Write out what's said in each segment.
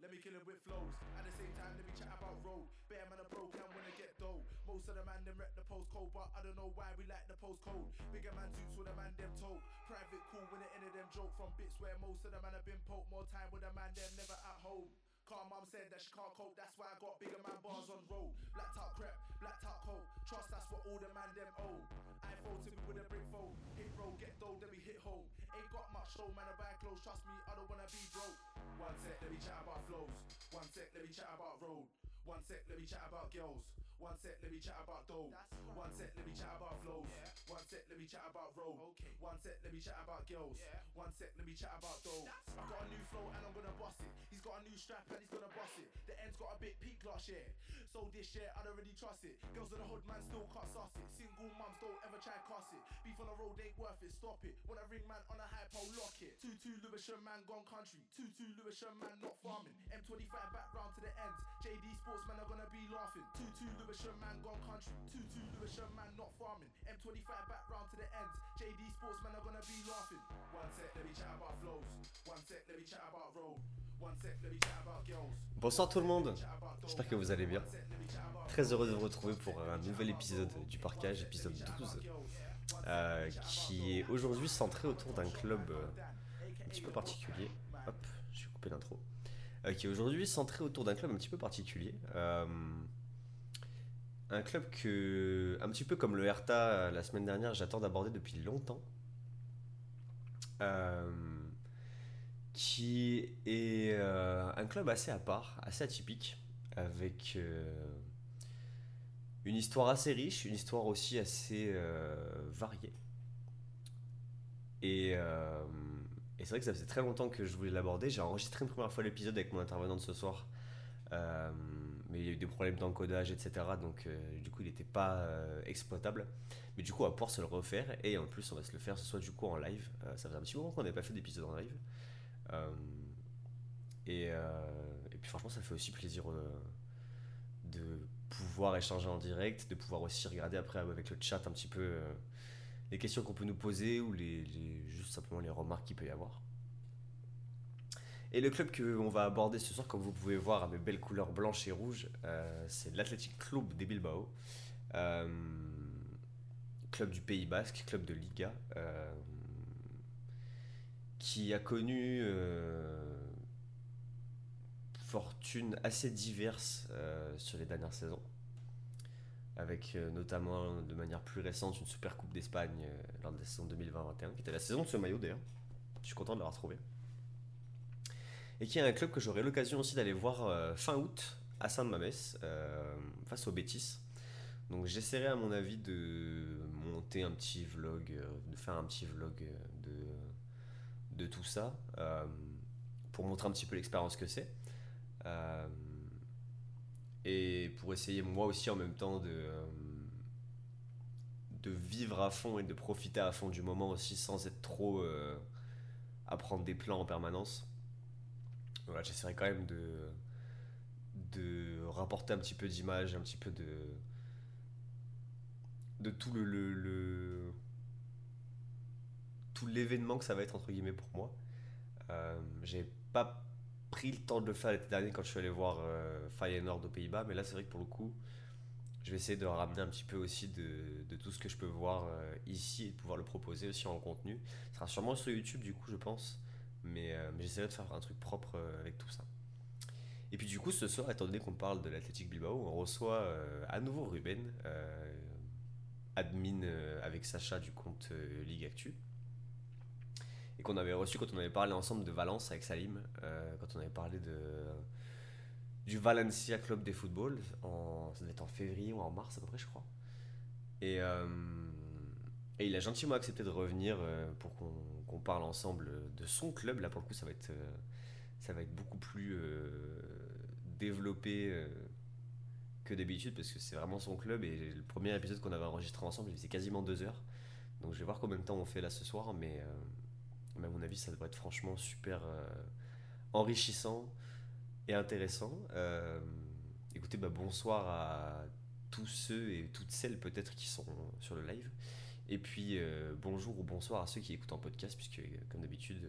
Let me kill him with flows. At the same time, let me chat about road. Bear man a pro can wanna get dough. Most of the man them rep the postcode, but I don't know why we like the postcode. Bigger man suits with the man them told. Private cool when the end of them joke from bits where most of the man have been poked. More time with the man them never at home. Car mom said that she can't cope, that's why I got bigger man bars on road. Black top crep, black top coat. Trust that's what all the man them owe. I fold to me with a brick fold. Hit road, get dough, then we hit home. Ain't got much show, man, I buy clothes. Trust me, I don't wanna be broke. One sec, let me chat about flows. One sec, let me chat about road. One sec, let me chat about girls. One sec, let me chat about dough. One sec, let me chat about flows. One sec, let me chat about road. One sec, let me chat about girls. One sec, let me chat about dough. I got a new flow and I'm gonna bust it. He's got a new strap and he's gonna bust it. The end's got a big peak last year. So this year, I don't really trust it. Girls in the hood, man, still can't suss it. Single mums don't ever try and cuss it. Beef on the road ain't worth it, stop it. When I ring man on a high pole, lock it. 2-2 Lewisham man gone country. 2-2 Lewisham man not farming. M25 back round to the ends. JD Sportsman are gonna be laughing. 2-2 Lewisham man gone country. 2-2 Lewisham man not farming. M25 back round to the ends. JD Sportsman are gonna be laughing. One sec, let me chat about flows. One sec, let me chat about road. One sec, let me chat about girls. Bonsoir tout le monde, j'espère que vous allez bien. Très heureux de vous retrouver pour un nouvel épisode du parcage, épisode 12, euh, qui est aujourd'hui centré autour d'un club euh, un petit peu particulier. Hop, je vais couper l'intro. Euh, qui est aujourd'hui centré autour d'un club un petit peu particulier. Un club que, un petit peu comme le Hertha euh, la semaine dernière, j'attends d'aborder depuis longtemps. Euh, qui est euh, un club assez à part, assez atypique, avec une histoire assez riche, une histoire aussi assez variée. Et, c'est vrai que ça faisait très longtemps que je voulais l'aborder. J'ai enregistré une première fois l'épisode avec mon intervenant de ce soir. Mais il y a eu des problèmes d'encodage, etc. Donc euh, du coup, il n'était pas euh, exploitable. Mais du coup, on va pouvoir se le refaire. Et en plus, on va se le faire ce soit du coup en live. Euh, ça faisait un petit moment qu'on n'avait pas fait d'épisode en live. Et, puis franchement, ça fait aussi plaisir de pouvoir échanger en direct, de pouvoir aussi regarder après avec le chat un petit peu les questions qu'on peut nous poser ou les- juste simplement les remarques qu'il peut y avoir. Et le club qu'on va aborder ce soir, comme vous pouvez voir à mes belles couleurs blanches et rouges, euh, c'est l'Athletic Club de Bilbao. Euh, club du Pays Basque, club de Liga, euh, qui a connu fortune assez diverse sur les dernières saisons, avec notamment de manière plus récente une Super Coupe d'Espagne lors de la saison 2020-21, qui était la saison de ce maillot d'ailleurs. Je suis content de l'avoir retrouvé. Et qui est un club que j'aurai l'occasion aussi d'aller voir euh, fin août à Saint-Mamès, euh, face au Bétis. Donc j'essaierai à mon avis de monter un petit vlog, euh, de faire un petit vlog de, tout ça, pour montrer un petit peu l'expérience que c'est. Et pour essayer moi aussi en même temps de, vivre à fond et de profiter à fond du moment aussi sans être trop à prendre des plans en permanence. Voilà, j'essaierai quand même de, de rapporter un petit peu d'image, un petit peu de, de tout le, tout l'événement que ça va être entre guillemets pour moi. Euh, j'ai pas pris le temps de le faire l'été dernier quand je suis allé voir euh, Feyenoord aux Pays-Bas, mais là c'est vrai que pour le coup, je vais essayer de ramener un petit peu aussi de, de tout ce que je peux voir euh, ici et pouvoir le proposer aussi en contenu. Ce sera sûrement sur YouTube du coup je pense, mais, euh, j'essaierai de faire un truc propre euh, avec tout ça. Et puis du coup ce soir, étant donné qu'on parle de l'Athletic Bilbao, on reçoit euh, à nouveau Ruben, euh, admin avec Sacha du compte Ligue Actu et qu'on avait reçu quand on avait parlé ensemble de Valence avec Salim, quand on avait parlé de, du Valencia Club des Football, en, ça devait être en février ou en mars à peu près, je crois. Et, et il a gentiment accepté de revenir pour qu'on qu'on parle ensemble de son club. Là, pour le coup, ça va être, euh, ça va être beaucoup plus euh, développé euh, que d'habitude parce que c'est vraiment son club. Et le premier épisode qu'on avait enregistré ensemble, il faisait quasiment deux heures. Donc je vais voir combien de temps on fait là ce soir, mais, à mon avis, ça devrait être franchement super enrichissant et intéressant. Écoutez, bah, bonsoir à tous ceux et toutes celles peut-être qui sont sur le live. Et puis euh, bonjour ou bonsoir à ceux qui écoutent en podcast, puisque comme d'habitude,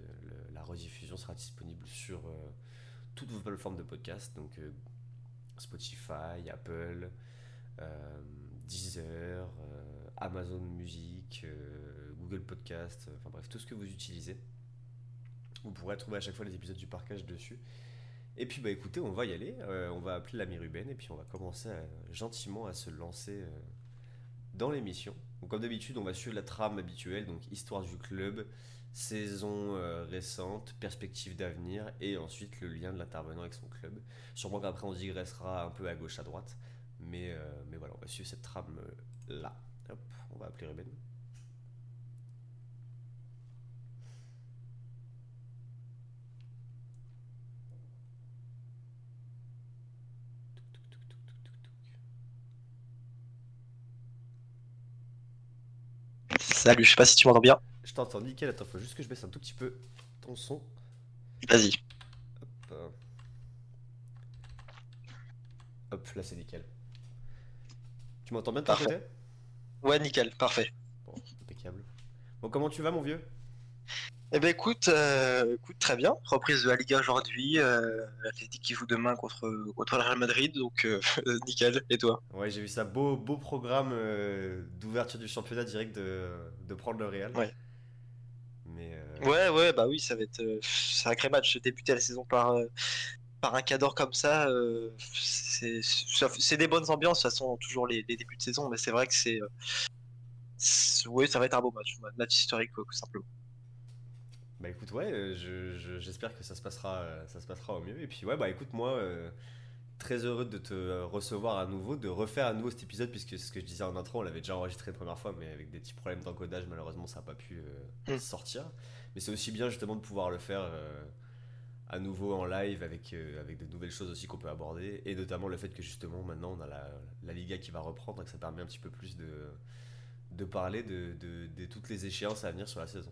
la rediffusion sera disponible sur euh, toutes vos plateformes de podcast, donc euh, Spotify, Apple, Deezer, Amazon Music, Google Podcast, enfin bref, tout ce que vous utilisez. Vous pourrez trouver à chaque fois les épisodes du parcage dessus. Et puis bah écoutez, on va y aller, on va appeler l'ami Ruben et puis on va commencer gentiment à se lancer dans l'émission. Comme d'habitude, on va suivre la trame habituelle, donc histoire du club, saison euh, récente, perspective d'avenir et ensuite le lien de l'intervenant avec son club. Sûrement qu'après on digressera un peu à gauche à droite, mais, euh, mais voilà, on va suivre cette trame euh, on va appeler Ruben. Salut, je sais pas si tu m'entends bien. Je t'entends nickel, attends, faut juste que je baisse un tout petit peu ton son. Vas-y. Hop, euh. Hop, là c'est nickel. Tu m'entends bien de ton côté? Ouais, nickel, parfait. Bon, impeccable. Bon, comment tu vas mon vieux? Eh ben écoute, euh, écoute, très bien. Reprise de la Liga aujourd'hui. Euh, L'Athletic qui joue demain contre, contre le Real Madrid, donc euh, nickel. Et toi? Ouais, j'ai vu ça, beau, beau programme euh, d'ouverture du championnat direct de, de prendre le Real. Ouais. Mais Ouais, ouais, bah oui, ça va être un sacré match. Débuter la saison par, par un cadre comme ça, c'est des bonnes ambiances. De toute façon, toujours les, les débuts de saison, mais c'est vrai que c'est. Oui, ça va être un beau match. Un match historique, quoi, tout simplement. Bah écoute, ouais, je- je- j'espère que ça se, passera, ça se passera au mieux. Et puis ouais, bah écoute, moi, euh, très heureux de te recevoir à nouveau, de refaire à nouveau cet épisode, puisque ce que je disais en intro, on l'avait déjà enregistré une première fois, mais avec des petits problèmes d'encodage, malheureusement, ça n'a pas pu euh, Mm. sortir. Mais c'est aussi bien justement de pouvoir le faire euh, à nouveau en live avec, avec de nouvelles choses aussi qu'on peut aborder, et notamment le fait que justement maintenant on a la, la Liga qui va reprendre, et que ça permet un petit peu plus de, de parler de, de- de toutes les échéances à venir sur la saison.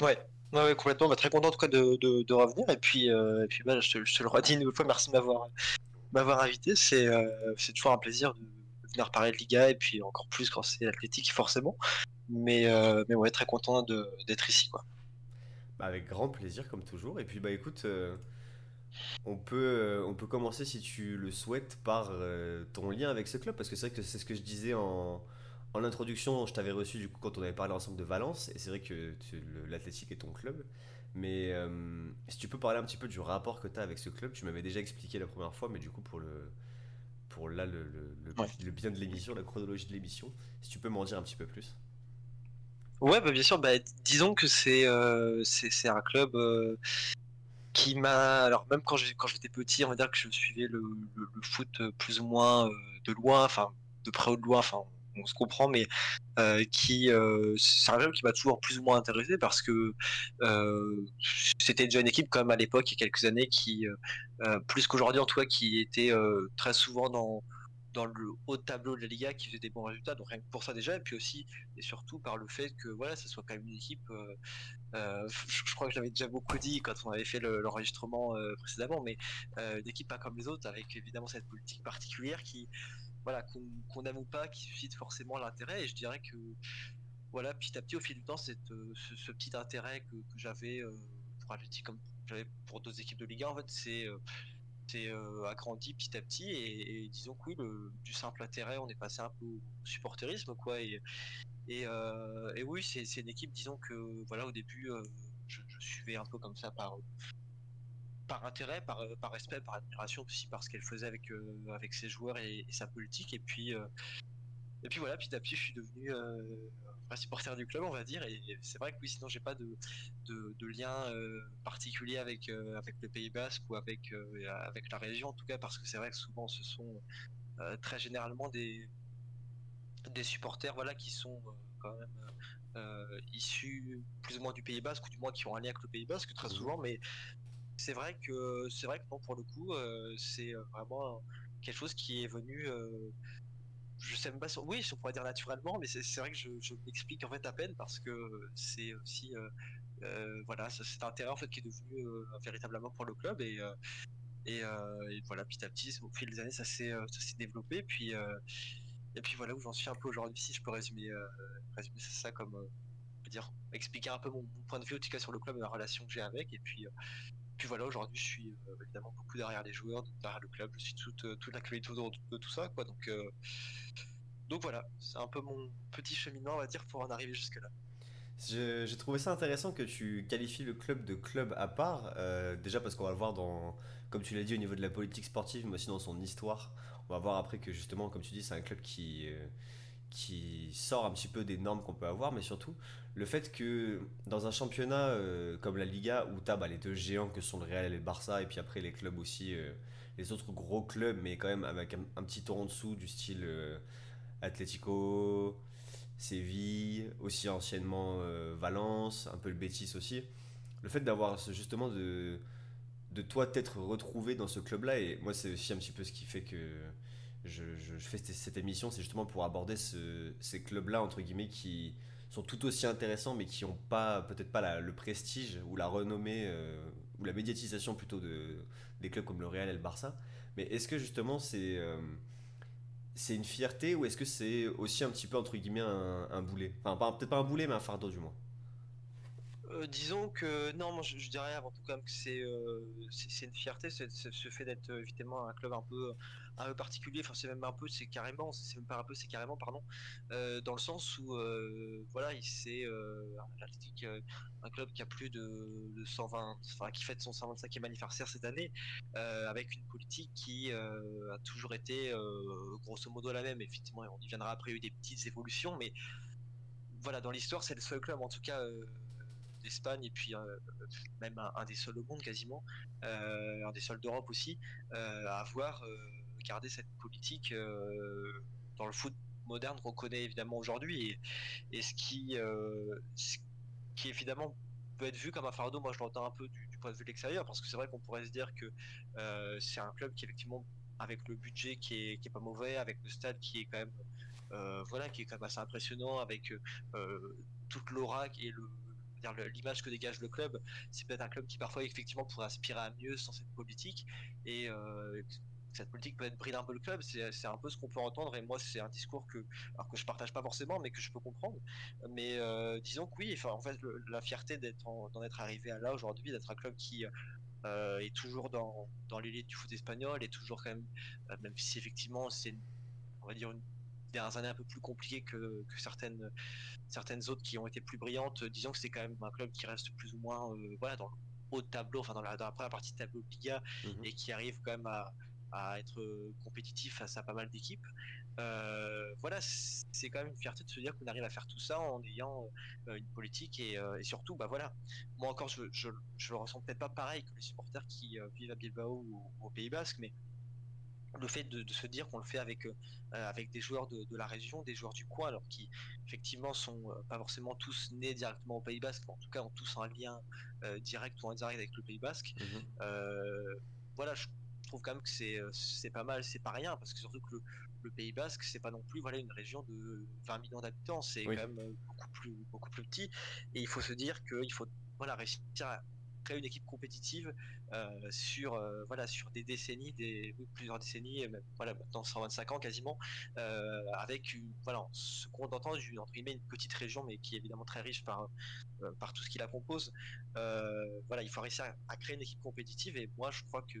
Ouais, ouais, complètement. Bah, très content en tout cas de, de, revenir. Et puis, euh, et puis bah, je, te, le redis une nouvelle fois, merci de m'avoir invité. C'est euh, c'est toujours un plaisir de, venir parler de Liga et puis encore plus quand c'est athlétique forcément. Mais, euh, mais ouais, très content d'être ici quoi. Bah, avec grand plaisir, comme toujours. Et puis, bah écoute, euh, on, peut, on peut commencer, si tu le souhaites, par ton lien avec ce club. Parce que c'est vrai que c'est ce que je disais en, en introduction. Je t'avais reçu du coup quand on avait parlé ensemble de Valence. Et c'est vrai que l'Athletic est ton club. Mais euh, si tu peux parler un petit peu du rapport que tu as avec ce club, tu m'avais déjà expliqué la première fois, mais du coup, pour le. Pour là, le, le- le- Ouais. le bien de l'émission, la chronologie de l'émission, si tu peux m'en dire un petit peu plus. Ouais, bah, bien sûr. Bah, disons que c'est euh, c'est un club euh, qui m'a. Alors, même quand j'ai- quand j'étais petit, on va dire que je suivais le, foot plus ou moins de loin, enfin, de près ou de loin, enfin, on se comprend, mais euh, qui. euh, c'est un club qui m'a toujours plus ou moins intéressé parce que euh, c'était déjà une équipe, quand même, à l'époque, il y a quelques années, qui, plus qu'aujourd'hui en tout cas, qui était très souvent dans dans le haut tableau de la Liga qui faisait des bons résultats donc rien que pour ça déjà et puis aussi et surtout par le fait que voilà ça soit quand même une équipe je, crois que je l'avais déjà beaucoup dit quand on avait fait le- l'enregistrement précédemment mais euh, une équipe pas comme les autres avec évidemment cette politique particulière qui voilà qu'on aime ou pas qui suscite forcément l'intérêt. Et je dirais que voilà petit à petit au fil du temps cette, euh, ce, petit intérêt que, j'avais euh, pour Athletic comme j'avais pour d'autres équipes de Liga en fait c'est euh, agrandi petit à petit. Et, disons que oui le, du simple intérêt on est passé un peu au supporterisme quoi. Et, oui c'est une équipe disons que voilà au début je suivais un peu comme ça par par intérêt par, euh, par respect par admiration aussi par ce qu'elle faisait avec euh, avec ses joueurs et, et sa politique. Et puis euh, et puis voilà petit à petit je suis devenu un supporter du club on va dire. Et c'est vrai que oui sinon j'ai pas de de, de lien particulier avec avec le Pays Basque ou avec avec la région en tout cas parce que c'est vrai que souvent ce sont très généralement des des supporters voilà qui sont quand même euh, issus plus ou moins du Pays Basque ou du moins qui ont un lien avec le Pays Basque très Mhm. souvent. Mais c'est vrai que c'est vrai que non pour le coup euh, c'est euh, vraiment quelque chose qui est venu euh, je sais même pas si oui si on pourrait dire naturellement mais c'est vrai que je, m'explique en fait à peine parce que c'est aussi euh, voilà cet intérêt en fait qui est devenu un véritable amour pour le club et et, voilà petit à petit au fil des années ça s'est développé. Puis et puis voilà où j'en suis un peu aujourd'hui si je peux résumer résumer ça comme dire expliquer un peu mon, point de vue en tout cas sur le club et la relation que j'ai avec. Et puis puis voilà, aujourd'hui, je suis évidemment beaucoup derrière les joueurs, derrière le club, je suis toute, toute l'actualité autour de, tout ça, quoi. Donc, donc voilà, c'est un peu mon petit cheminement, on va dire, pour en arriver jusque-là. J'ai trouvé ça intéressant que tu qualifies le club de club à part, déjà parce qu'on va le voir dans, comme tu l'as dit, au niveau de la politique sportive, mais aussi dans son histoire. On va voir après que justement, comme tu dis, c'est un club qui, qui sort un petit peu des normes qu'on peut avoir, mais surtout le fait que dans un championnat euh, comme la Liga, où tu as bah, les deux géants que sont le Real et le Barça, et puis après les clubs aussi, euh, les autres gros clubs, mais quand même avec un, petit tour en dessous du style euh, Atlético, Séville, aussi anciennement Valence, un peu le Betis aussi. Le fait d'avoir justement de, de toi t'être retrouvé dans ce club-là, et moi c'est aussi un petit peu ce qui fait que je, fais cette émission, c'est justement pour aborder ces clubs-là, entre guillemets, qui sont tout aussi intéressants, mais qui n'ont pas, peut-être pas le prestige ou la renommée, euh, ou la médiatisation plutôt de, des clubs comme le Real et le Barça. Mais est-ce que justement c'est euh, c'est une fierté ou est-ce que c'est aussi un petit peu, entre guillemets, un, boulet? Enfin, peut-être pas un boulet, mais un fardeau du moins. Euh, disons que non, moi je, dirais avant tout quand même que c'est c'est une fierté, ce fait d'être évidemment un club un peu un peu particulier. Enfin, c'est même un peu, c'est carrément, c'est même pas un peu, c'est carrément, pardon, euh, dans le sens où, euh, voilà, il c'est euh, un club qui a plus de, 120, enfin, qui fête son 125e anniversaire cette année, avec une politique qui a toujours été grosso modo la même. Effectivement, on y viendra après, il y a eu des petites évolutions, mais voilà, dans l'histoire, c'est le seul club, en tout cas. d'Espagne et puis même un, des seuls au monde quasiment, un des seuls d'Europe aussi, à avoir garder cette politique euh, dans le foot moderne qu'on connaît évidemment aujourd'hui et, ce qui euh, qui évidemment peut être vu comme un fardeau. Moi je l'entends un peu du, point de vue de l'extérieur parce que c'est vrai qu'on pourrait se dire que euh, c'est un club qui effectivement avec le budget qui est, qui est pas mauvais avec le stade qui est quand même voilà qui est quand même assez impressionnant avec toute l'aura et le l'image que dégage le club, c'est peut-être un club qui parfois effectivement pourrait aspirer à mieux sans cette politique et cette politique peut être briller un peu le club, c'est un peu ce qu'on peut entendre et moi c'est un discours que alors que je partage pas forcément mais que je peux comprendre. Mais euh, disons que oui, enfin en fait la fierté d'être d'en être arrivé à là aujourd'hui, d'être un club qui euh, est toujours dans, dans l'élite du foot espagnol et toujours quand même euh, même si effectivement c'est on va dire une dernières années un peu plus compliquées que, certaines certaines autres qui ont été plus brillantes, disons que c'est quand même un club qui reste plus ou moins voilà dans le haut tableau, enfin dans la, première partie de tableau de Liga mmh et qui arrive quand même à à être euh, compétitif face à pas mal d'équipes. Euh, voilà, c'est quand même une fierté de se dire qu'on arrive à faire tout ça en ayant euh, une politique et, surtout, bah voilà, moi encore, je, je, le ressens peut-être pas pareil que les supporters qui vivent à Bilbao ou, au Pays Basque, mais le fait de, se dire qu'on le fait avec avec des joueurs de, la région, des joueurs du coin, alors qui effectivement sont pas forcément tous nés directement au Pays Basque, mais en tout cas ont tous un lien direct ou indirect avec le Pays Basque. Mmh voilà, je trouve quand même que c'est euh, c'est pas mal, c'est pas rien parce que surtout que le, Pays Basque c'est pas non plus voilà une région de 20 millions d'habitants, c'est quand même euh, beaucoup plus beaucoup plus petit. Et il faut se dire qu'il faut voilà réussir à créer une équipe compétitive euh, sur euh, voilà sur des décennies, des plusieurs décennies, même, voilà maintenant 125 ans quasiment, euh, avec voilà ce qu'on entend du entre guillemets une petite région, mais qui est évidemment très riche par par tout ce qui la compose. voilà, il faut réussir à, créer une équipe compétitive et moi je crois que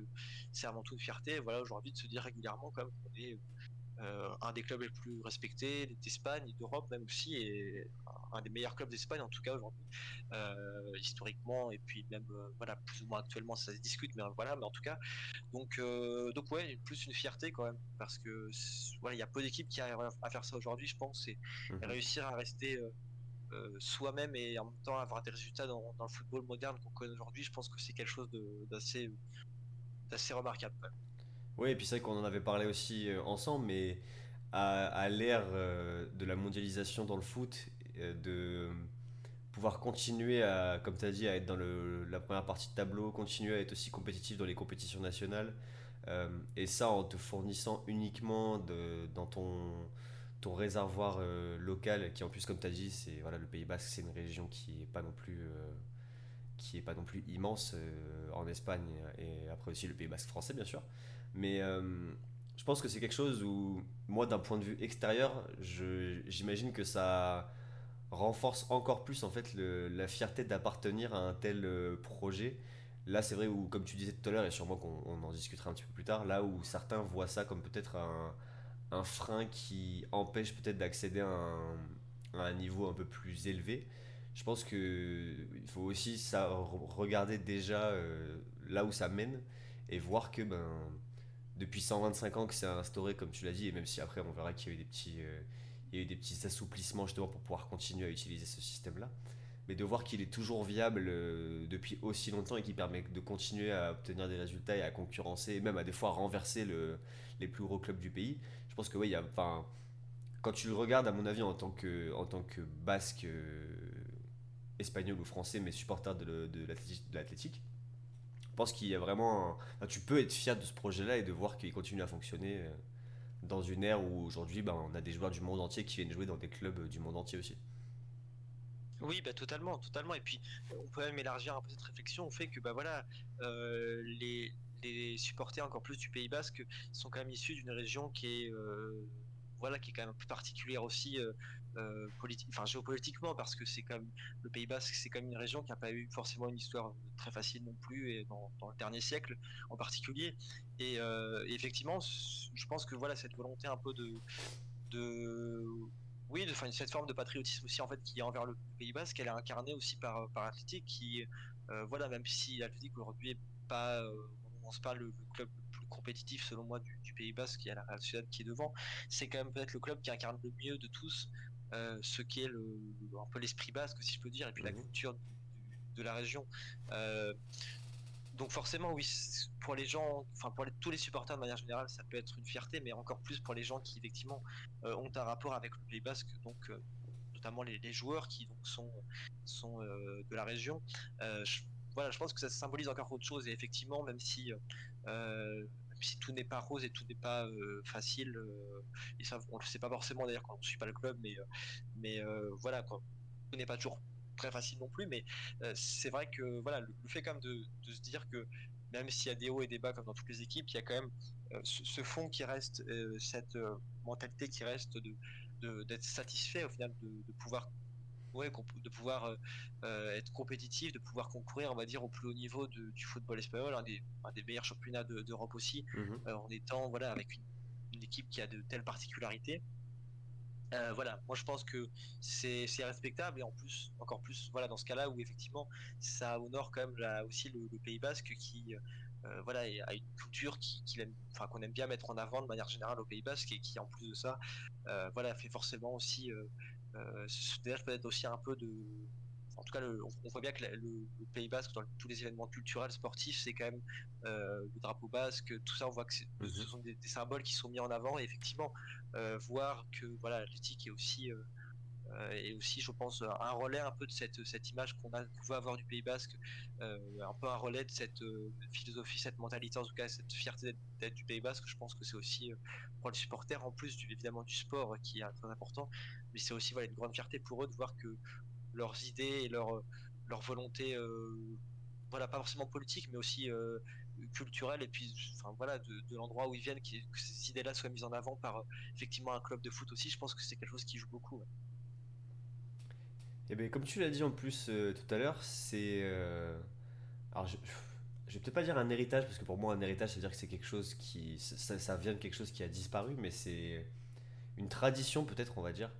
c'est avant tout une fierté, voilà aujourd'hui de se dire régulièrement quand même qu'on est un des clubs les plus respectés d'Espagne, d'Europe même aussi, et un des meilleurs clubs d'Espagne en tout cas aujourd'hui, euh, historiquement, et puis même euh, voilà plus ou moins actuellement ça se discute, mais voilà, mais en tout cas, donc donc ouais, plus une fierté quand même, parce que voilà, il y a peu d'équipes qui arrivent à faire ça aujourd'hui, je pense, et, mhm. réussir à rester soi-même et en même temps avoir des résultats dans, le football moderne qu'on connaît aujourd'hui, je pense que c'est quelque chose d'assez d'assez remarquable. Oui, et puis c'est vrai qu'on en avait parlé aussi euh, ensemble, mais à, l'ère euh, de la mondialisation dans le foot, euh, de pouvoir continuer à, comme tu as dit, à être dans la première partie de tableau, continuer à être aussi compétitif dans les compétitions nationales, et ça en te fournissant uniquement dans ton, ton réservoir local, qui en plus, comme tu as dit, c'est voilà, le Pays Basque, c'est une région qui n'est pas non plus qui est pas non plus immense en Espagne et après aussi le Pays Basque français bien sûr. Mais euh, je pense que c'est quelque chose où, moi, d'un point de vue extérieur, j'imagine que ça renforce encore plus en fait le, la fierté d'appartenir à un tel euh, projet. Là, c'est vrai où, comme tu disais tout à l'heure, et sûrement qu'on en discutera un petit peu plus tard, là où certains voient ça comme peut-être un, un frein qui empêche peut-être d'accéder à, un niveau un peu plus élevé. Je pense qu'il faut aussi ça, regarder déjà euh, là où ça mène et voir que ben, depuis 125 ans que c'est instauré, comme tu l'as dit, et même si après on verra qu'il y a eu des petits, euh, il y a eu des petits assouplissements justement pour pouvoir continuer à utiliser ce système-là, mais de voir qu'il est toujours viable euh, depuis aussi longtemps et qui permet de continuer à obtenir des résultats et à concurrencer, et même à des fois renverser le, les plus gros clubs du pays, je pense que oui, il y a, enfin, quand tu le regardes, à mon avis, en tant que, en tant que basque, euh, espagnol ou français, mais supporter de, de l'athlétique, je pense qu'il y a vraiment. tu peux être fier de ce projet-là et de voir qu'il continue à fonctionner euh, dans une ère où aujourd'hui, ben, on a des joueurs du monde entier qui viennent jouer dans des clubs du monde entier aussi. Oui, bah, totalement, totalement. Et puis, on peut même élargir un peu cette réflexion au fait que, bah voilà, euh, les, supporters encore plus du Pays Basque sont quand même issus d'une région qui est euh, voilà qui est quand même un peu particulière aussi euh, euh, géopolitiquement parce que c'est même le Pays Basque c'est même une région qui n'a pas eu forcément une histoire très facile non plus et dans, le dernier siècle en particulier et, effectivement je pense que voilà cette volonté un peu de oui, de, cette forme de patriotisme aussi en fait qui est envers le Pays Basque, elle est incarnée aussi par par Athletic qui voilà même si l'Athletic aujourd'hui est pas pense pas le, club le plus compétitif selon moi du, Pays Basque, qui a la Real Sociedad qui est devant. C'est quand même peut-être le club qui incarne le mieux de tous euh, ce qui est le, un peu l'esprit basque, si je peux dire, et puis la mhm. culture de la région. Euh, donc forcément, oui, pour les gens, enfin pour tous les supporters de manière générale, ça peut être une fierté, mais encore plus pour les gens qui effectivement euh, ont un rapport avec le Pays Basque, donc notamment les, joueurs qui donc sont sont de la région. Je, voilà, je pense que ça symbolise encore autre chose. Et effectivement, même si, euh, si tout n'est pas rose et tout n'est pas euh, facile, euh, et ça, on le sait pas forcément d'ailleurs quand on ne suit pas le club, mais, mais voilà, quoi. tout n'est pas toujours très facile non plus. Mais c'est vrai que voilà, le, fait quand même de, se dire que même s'il y a des hauts et des bas comme dans toutes les équipes, il y a quand même ce, fond qui reste, cette mentalité qui reste de d'être satisfait au final de pouvoir ouais, de pouvoir euh, euh, être compétitif, de pouvoir concourir, on va dire, au plus haut niveau du football espagnol, un des, des meilleurs championnats d'Europe aussi, mhm. euh, en étant voilà, avec une, équipe qui a de telles particularités. voilà, moi je pense que c'est respectable et en plus, encore plus, voilà, dans ce cas-là où effectivement ça honore quand même là aussi le, Pays Basque qui, voilà, a une culture qui, aime, enfin, qu'on aime bien mettre en avant de manière générale au Pays Basque et qui en plus de ça, voilà, fait forcément aussi euh, peut-être aussi un peu de. En tout cas, on, voit bien que le, Pays Basque, dans tous les événements culturels, sportifs, c'est quand même euh, le drapeau basque, tout ça, on voit que mhm. ce sont des, symboles qui sont mis en avant. Et effectivement, euh, voir que voilà, l'athlétique est aussi et aussi, je pense, un relais un peu de cette, cette image qu'on a avoir du Pays Basque, un peu un relais de cette philosophie, cette mentalité, en tout cas cette fierté d'être du Pays Basque. Je pense que c'est aussi pour les supporters, en plus du, évidemment du sport qui est très important, mais c'est aussi voilà, une grande fierté pour eux de voir que leurs idées et leur, leur volonté, euh, voilà, pas forcément politique, mais aussi euh, culturelle, et puis enfin, voilà, de, l'endroit où ils viennent, que ces idées-là soient mises en avant par euh, effectivement un club de foot aussi, je pense que c'est quelque chose qui joue beaucoup. Et eh bien, comme tu l'as dit en plus tout à l'heure, c'est. Alors, je, je vais peut-être pas dire un héritage, parce que pour moi, un héritage, ça veut dire que c'est quelque chose qui. Ça, ça, vient de quelque chose qui a disparu, mais c'est une tradition, peut-être, on va dire,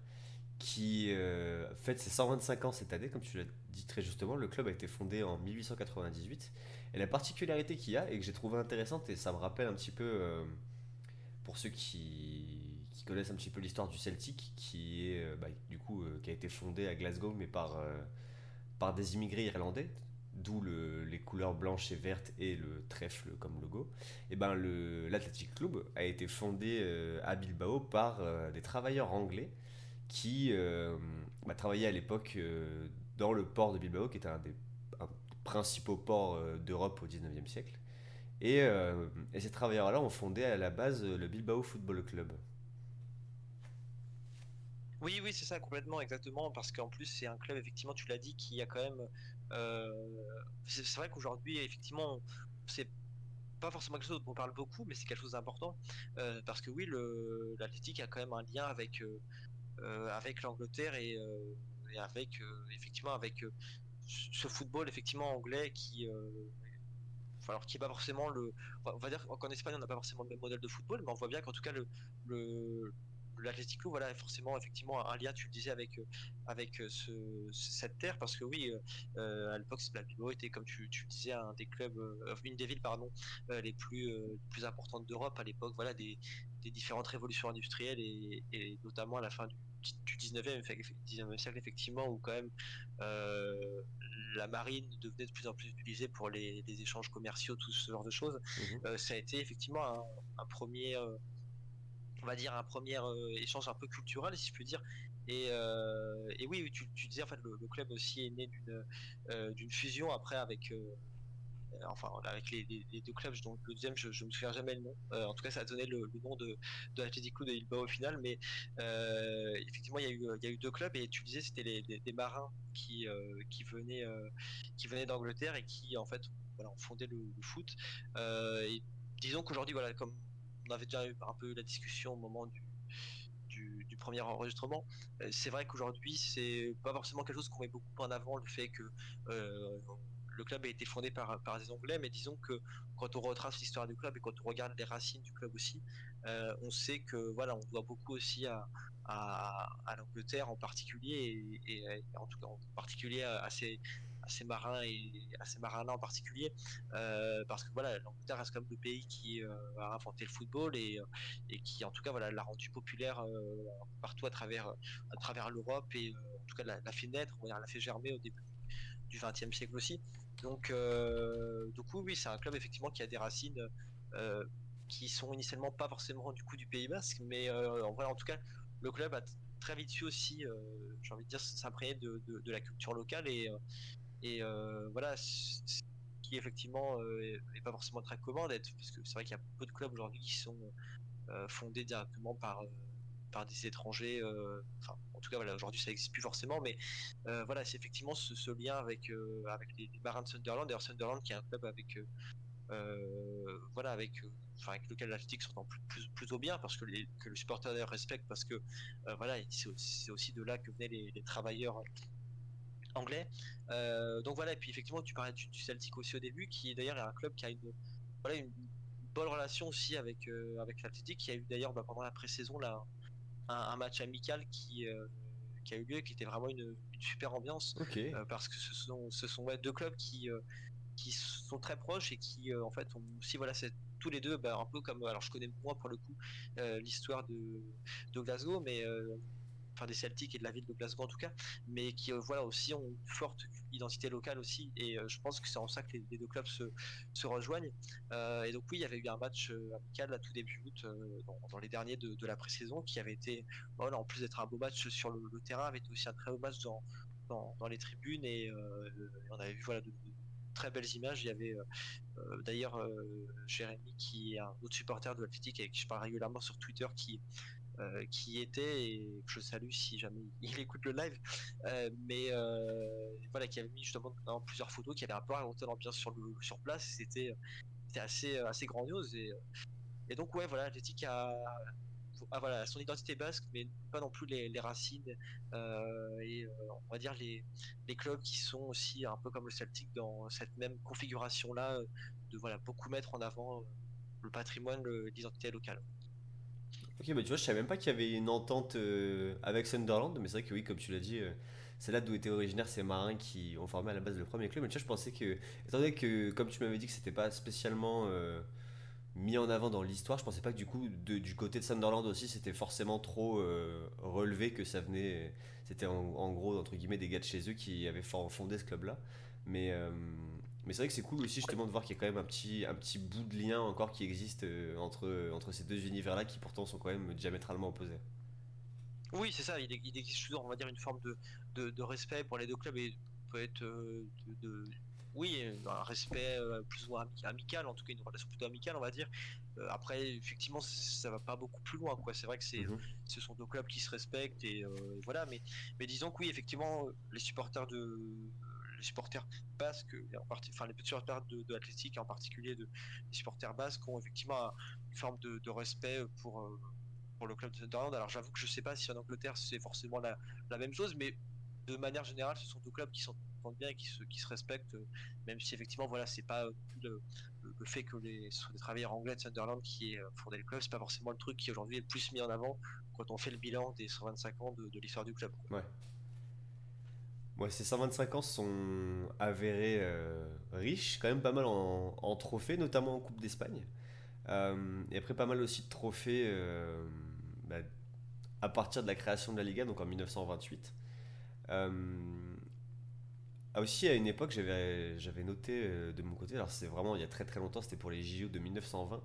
qui euh, fête ses 125 ans cette année, comme tu l'as dit très justement. Le club a été fondé en 1898. Et la particularité qu'il y a, et que j'ai trouvé intéressante, et ça me rappelle un petit peu, euh, pour ceux qui, connaissent un petit peu l'histoire du Celtic, qui est euh, bah, du coup qui a été fondé à Glasgow, mais par, par des immigrés irlandais, d'où les couleurs blanches et vertes et le trèfle comme logo. Et ben l'Athletic Club a été fondé à Bilbao par des travailleurs anglais qui euh, bah, travaillait à l'époque euh, dans le port de Bilbao, qui était un des, principaux ports euh, d'Europe au 19e siècle. Et ces travailleurs-là ont fondé à la base le Bilbao Football Club. Oui, oui, c'est ça, complètement, exactement, parce qu'en plus, c'est un club, effectivement, tu l'as dit, qui a quand même. c'est vrai qu'aujourd'hui, effectivement, c'est pas forcément quelque chose dont on parle beaucoup, mais c'est quelque chose d'important, parce que oui, l'Athletic a quand même un lien avec, euh, avec l'Angleterre et, euh, avec euh, effectivement avec ce football effectivement anglais qui alors qui est pas forcément le, on va dire qu'en Espagne on n'a pas forcément le même modèle de football, mais on voit bien qu'en tout cas le l'Atlético, voilà, forcément, effectivement, un lien, tu le disais, avec, avec ce, cette terre, parce que oui, à l'époque, la Bilbao était, comme tu, tu disais, un des clubs, une des villes, pardon, les plus, plus importantes d'Europe à l'époque, voilà, des, des, différentes révolutions industrielles et, et, notamment à la fin du, du 19e, 19e siècle, effectivement, où quand même la marine devenait de plus en plus utilisée pour les, les échanges commerciaux, tout ce genre de choses. Mmh ça a été effectivement un, un premier on va dire un premier échange un peu culturel si je puis dire. Et, et oui tu, disais en fait le, club aussi est né d'une d'une fusion après avec enfin avec les, deux clubs. Donc le deuxième je, je me souviens jamais le nom. En tout cas ça a donné le, nom de, de l'Atlético de Bilbao au final. Mais effectivement il y a eu il y a eu deux clubs. Et tu disais c'était les, des marins qui qui venaient qui venaient d'Angleterre et qui en fait voilà ont fondé le, foot. Et disons qu'aujourd'hui voilà comme on avait déjà eu un peu la discussion au moment du, premier enregistrement. Euh, c'est vrai qu'aujourd'hui, c'est pas forcément quelque chose qu'on met beaucoup en avant, le fait que euh, le club a été fondé par, des Anglais, mais disons que quand on retrace l'histoire du club et quand on regarde les racines du club aussi, euh, on sait que voilà, on doit beaucoup aussi à, à, l'Angleterre en particulier et, en tout cas en particulier à, ces, à ces marins et à ces marins-là en particulier, euh, parce que voilà, l'Angleterre reste comme le pays qui euh, a inventé le football et, euh, et, qui en tout cas voilà l'a rendu populaire partout à travers à travers l'Europe et en tout cas l'a, fait naître, on l'a fait germer au début du XXe siècle aussi. Donc du coup oui, c'est un club effectivement qui a des racines qui sont initialement pas forcément du coup du Pays Basque, mais voilà en tout cas le club a très vite su aussi, j'ai envie de dire, s'imprégner de, de, la culture locale et, et euh, voilà, ce qui effectivement euh, est pas forcément très commun d'être, parce que c'est vrai qu'il y a peu de clubs aujourd'hui qui sont euh, fondés directement par par des étrangers. enfin, en tout cas, voilà, aujourd'hui ça n'existe plus forcément, mais voilà, c'est effectivement ce, lien avec avec les, marins de Sunderland. D'ailleurs, Sunderland qui est un club avec voilà, avec enfin avec lequel l'Atlétique s'entend plus, plutôt bien parce que, les, que le supporter respecte parce que voilà c'est aussi de là que venaient les, les travailleurs anglais. Euh, donc voilà, et puis effectivement, tu parlais du, Celtic aussi au début, qui d'ailleurs est un club qui a une, voilà, une bonne relation aussi avec, euh, avec l'Athletic, qui a eu d'ailleurs bah, pendant la pré-saison là, un, match amical qui, euh, qui a eu lieu, qui était vraiment une, super ambiance, parce que ce sont, ce sont deux clubs qui, qui sont très proches et qui en fait ont aussi voilà, tous les deux, bah, un peu comme, alors je connais moins pour le coup l'histoire de, de Glasgow, mais enfin des Celtics et de la ville de Glasgow en tout cas, mais qui euh, voilà aussi ont une forte identité locale aussi. Et euh, je pense que c'est en ça que les, deux clubs se, rejoignent. Euh, et donc oui, il y avait eu un match amical à tout début août, dans, les derniers de, la pré-saison, qui avait été, en plus d'être un beau match sur le, terrain, avait été aussi un très beau match dans, dans, les tribunes. Et on avait vu voilà de, très belles images. Il y avait d'ailleurs Jérémy, qui est un autre supporter de l'Athletic avec qui je parle régulièrement sur Twitter, qui euh, qui était, et je salue si jamais il écoute le live, euh, mais euh, voilà, qui avait mis justement plusieurs photos, qui avait un peu raconté l'ambiance sur, sur place, c'était assez, assez grandiose. Et, et donc, ouais, voilà, l'Athletic a, voilà, son identité basque, mais pas non plus les, les racines et on va dire les, les, clubs qui sont aussi un peu comme le Celtic dans cette même configuration là de voilà beaucoup mettre en avant le patrimoine, l'identité locale. Ok, bah tu vois, je savais même pas qu'il y avait une entente euh, avec Sunderland, mais c'est vrai que oui, comme tu l'as dit, euh, c'est là d'où étaient originaires ces marins qui ont formé à la base le premier club. Mais tu vois, je pensais que, étant donné que, comme tu m'avais dit que c'était pas spécialement euh, mis en avant dans l'histoire, je pensais pas que du coup, du côté de Sunderland aussi, c'était forcément trop relevé que ça venait. C'était en, en, gros, entre guillemets, des gars de chez eux qui avaient fondé ce club-là. Mais mais c'est vrai que c'est cool aussi justement de voir qu'il y a quand même un petit, un petit bout de lien encore qui existe euh, entre, entre ces deux univers-là qui pourtant sont quand même diamétralement opposés. Oui, c'est ça, il, existe toujours, on va dire, une forme de, de, respect pour les deux clubs et peut être euh, de, oui, un respect euh, plus ou moins amical, en tout cas une relation plutôt amicale, on va dire. après, effectivement, ça va pas beaucoup plus loin, quoi. C'est vrai que c'est, mhm. ce sont deux clubs qui se respectent et voilà, mais, mais disons que oui, effectivement, les supporters de supporters basques, en partie, enfin les supporters de, de l'athlétique en particulier de, les supporters basques ont effectivement une forme de, respect pour, euh, pour le club de Sunderland. Alors j'avoue que je sais pas si en Angleterre c'est forcément la, la, même chose, mais de manière générale ce sont deux clubs qui s'entendent bien et qui se, qui se respectent, même si effectivement voilà c'est pas le, fait que les, ce soit des travailleurs anglais de Sunderland qui aient fondé le club, c'est pas forcément le truc qui aujourd'hui est le plus mis en avant quand on fait le bilan des 125 ans de, l'histoire du club. Ouais, ces 125 ans sont avérés riches, quand même pas mal en, trophées, notamment en Coupe d'Espagne. et après, pas mal aussi de trophées bah, à partir de la création de la Liga, donc en 1928. Euh, aussi, à une époque, j'avais, noté euh, de mon côté, alors c'est vraiment il y a très très longtemps, c'était pour les JO de 1920.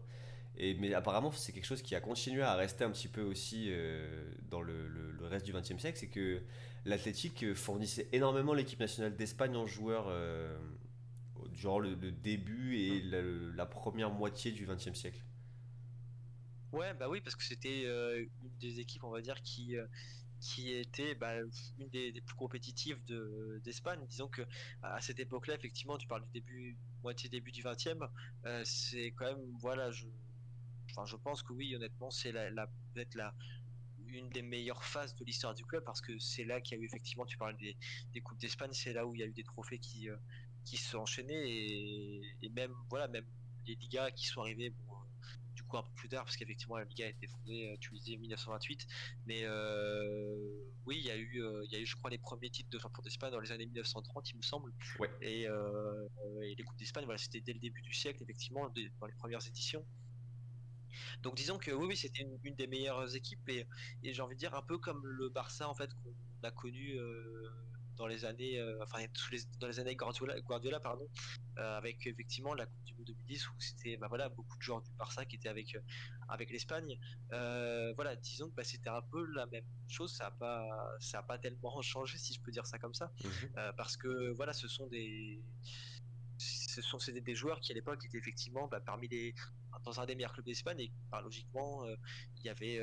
Et, mais apparemment, c'est quelque chose qui a continué à rester un petit peu aussi euh, dans le, le, reste du XXe siècle, c'est que l'athlétique fournissait énormément l'équipe nationale d'Espagne en joueurs euh, durant le, début et la, la, première moitié du XXe siècle. Ouais, bah oui, parce que c'était une des équipes, on va dire, qui qui était bah, une des, plus compétitives d'Espagne. Disons que à cette époque-là, effectivement, tu parles du début, moitié début du 20e, euh, c'est quand même, voilà, je, enfin, je pense que oui, honnêtement, c'est la, la peut-être la une des meilleures phases de l'histoire du club parce que c'est là qu'il y a eu effectivement, tu parles des, des coupes d'Espagne, c'est là où il y a eu des trophées qui, euh, qui se sont enchaînés et, et, même, voilà, même les Ligas qui sont arrivés, un peu plus tard, parce qu'effectivement la Liga a été fondée, euh, tu disais 1928, mais euh, oui, il y a eu, euh, il y a eu, je crois, les premiers titres de champion d'Espagne dans les années 1930, il me semble. Et, les coupes d'Espagne, voilà, c'était dès le début du siècle, effectivement, dans les premières éditions. Donc disons que oui, oui c'était une, des meilleures équipes et, et j'ai envie de dire un peu comme le Barça en fait qu'on a connu dans les années, enfin dans les années Guardiola, Guardiola pardon, avec effectivement la Coupe du 2010 où c'était bah voilà beaucoup de joueurs du Barça qui étaient avec euh, avec l'Espagne. Euh, voilà, disons que bah, c'était un peu la même chose. Ça a pas ça a pas tellement changé si je peux dire ça comme ça, euh, parce que voilà, ce sont des ce sont des, joueurs qui à l'époque étaient effectivement bah, parmi les dans un des meilleurs clubs d'Espagne. Et par logiquement il y avait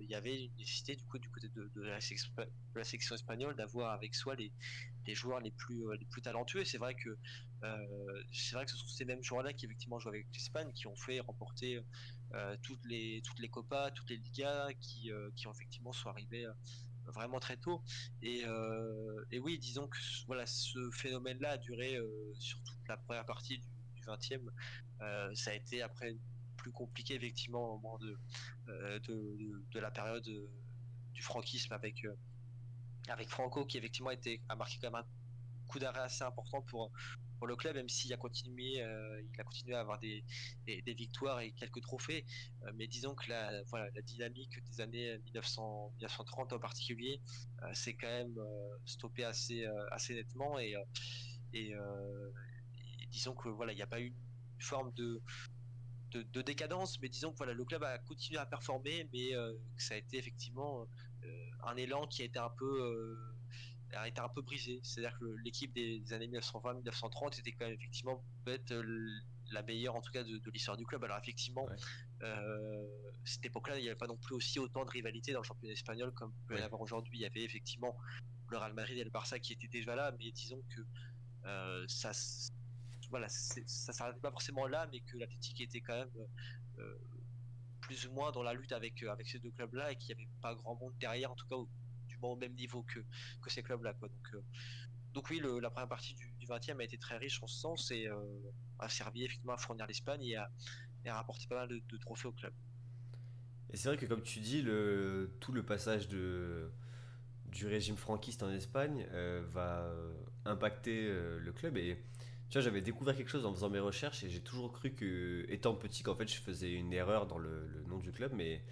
il y avait une nécessité du côté de, la, section, espagnole d'avoir avec soi les, joueurs les plus les plus talentueux. Et c'est vrai que euh, ce sont ces mêmes joueurs-là qui effectivement jouent avec l'Espagne, qui ont fait remporter euh, toutes les toutes les copas, toutes les ligas, qui, euh, effectivement sont arrivés vraiment très tôt. Et, et, oui, disons que voilà, ce phénomène-là a duré sur toute la première partie du, 20e. ça a été après plus compliqué effectivement au moment de, de, la période du franquisme avec, avec Franco qui effectivement était, a marqué quand un coup d'arrêt assez important pour, pour le club, même s'il a continué, euh, il a continué à avoir des, des, victoires et quelques trophées. Euh, mais disons que la, voilà, la dynamique des années 1900, 1930 en particulier, euh, c'est quand même stoppé assez, assez nettement et, et, disons que voilà, il n'y a pas eu une forme de, de, décadence, mais disons que voilà, le club a continué à performer, mais que ça a été effectivement un élan qui a été un peu a été un peu brisé. C'est-à-dire que l'équipe des, années 1920-1930 était quand même effectivement peut-être euh, la meilleure en tout cas de, l'histoire du club. Alors effectivement, euh, cette époque-là, il n'y avait pas non plus aussi autant de rivalité dans le championnat espagnol comme peut y avoir aujourd'hui. Il y avait effectivement le Real Madrid et le Barça qui étaient déjà là, mais disons que euh, ça, voilà, ça s'arrêtait pas forcément là, mais que l'Athletic était quand même plus ou moins dans la lutte avec avec ces deux clubs-là et qu'il n'y avait pas grand monde derrière, en tout cas au même niveau que, que ces clubs-là. Donc, euh, donc oui, la première partie du, 20e a été très riche en ce sens et euh, a servi effectivement à fournir l'Espagne et à, et rapporter pas mal de, trophées au club. Et c'est vrai que comme tu dis, tout le passage du régime franquiste en Espagne euh, va impacter le club. Et tu j'avais découvert quelque chose en faisant mes recherches et j'ai toujours cru que, étant petit, qu'en fait je faisais une erreur dans le, le nom du club, mais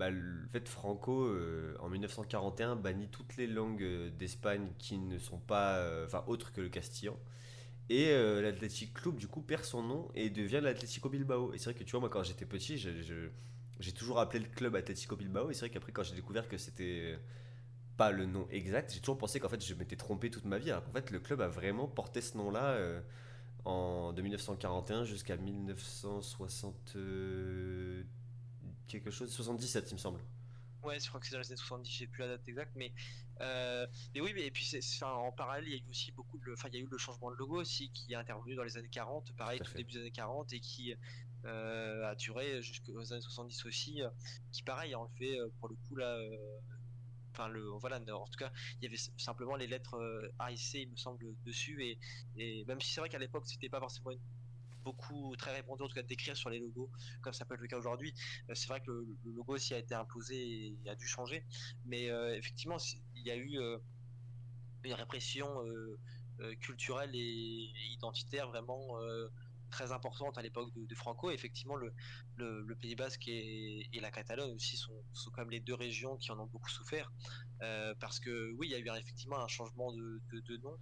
bah, le fait Franco euh, en 1941 bannit toutes les langues euh, d'Espagne qui ne sont pas euh, enfin autres que le castillan. Et l'Athletic Club du coup perd son nom et devient l'Atlético Bilbao. Et c'est vrai que tu vois moi quand j'étais petit j'ai toujours appelé le club Atlético Bilbao. Et c'est vrai qu'après quand j'ai découvert que c'était pas le nom exact j'ai toujours pensé qu'en fait je m'étais trompé toute ma vie. Alors qu'en fait le club a vraiment porté ce nom là en de 1941 jusqu'à 1960 quelque chose, 77 il me semble. Ouais, je crois que c'est dans les années 70, j'ai plus la date exacte, mais, euh, mais oui, mais et puis c'est, en parallèle, il y a eu aussi beaucoup de, enfin, il y a eu le changement de logo aussi qui est intervenu dans les années 40, pareil, tout, début des années 40, et qui euh, a duré jusqu'aux années 70 aussi, qui pareil, en fait, pour le coup là, enfin le, voilà, en tout cas, il y avait simplement les lettres AIC, il me semble, dessus, et, et même si c'est vrai qu'à l'époque c'était pas forcément une beaucoup très répandu en tout cas d'écrire sur les logos comme ça peut être le cas aujourd'hui. C'est vrai que le, logo aussi a été imposé et a dû changer. Mais effectivement il y a eu une répression culturelle et, identitaire vraiment très importante à l'époque de, Franco. effectivement, le, le, Pays Basque et, la Catalogne aussi sont, sont, quand les deux régions qui en ont beaucoup souffert. Euh, parce que oui, il y a eu effectivement un changement de, de, nom.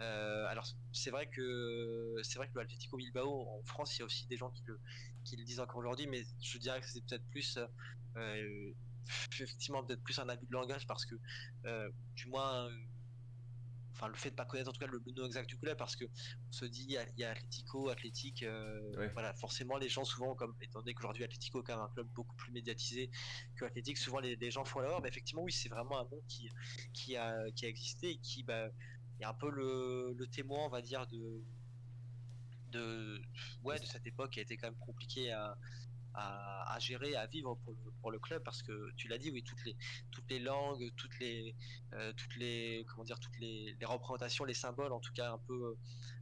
Euh, alors c'est vrai que c'est vrai que le Atlético Bilbao en France, il y a aussi des gens qui le, qui le disent encore aujourd'hui, mais je dirais que c'est peut-être plus euh, effectivement peut-être plus un abus de langage parce que du moins enfin le fait de pas connaître en tout cas le, nom exact du club parce que on se dit il y a Atlético, Athletic, euh, voilà forcément les gens souvent comme étant donné qu'aujourd'hui Atlético est quand même un club beaucoup plus médiatisé que Athletic, souvent les, gens font l'erreur, mais effectivement oui c'est vraiment un nom qui qui a qui a existé et qui bah, est un peu le, le témoin on va dire de de ouais de cette époque qui a été quand même compliquée à à, gérer, à vivre pour le, club parce que tu l'as dit, oui, toutes les langues, toutes les euh, toutes les comment dire, toutes les, représentations, les symboles, en tout cas un peu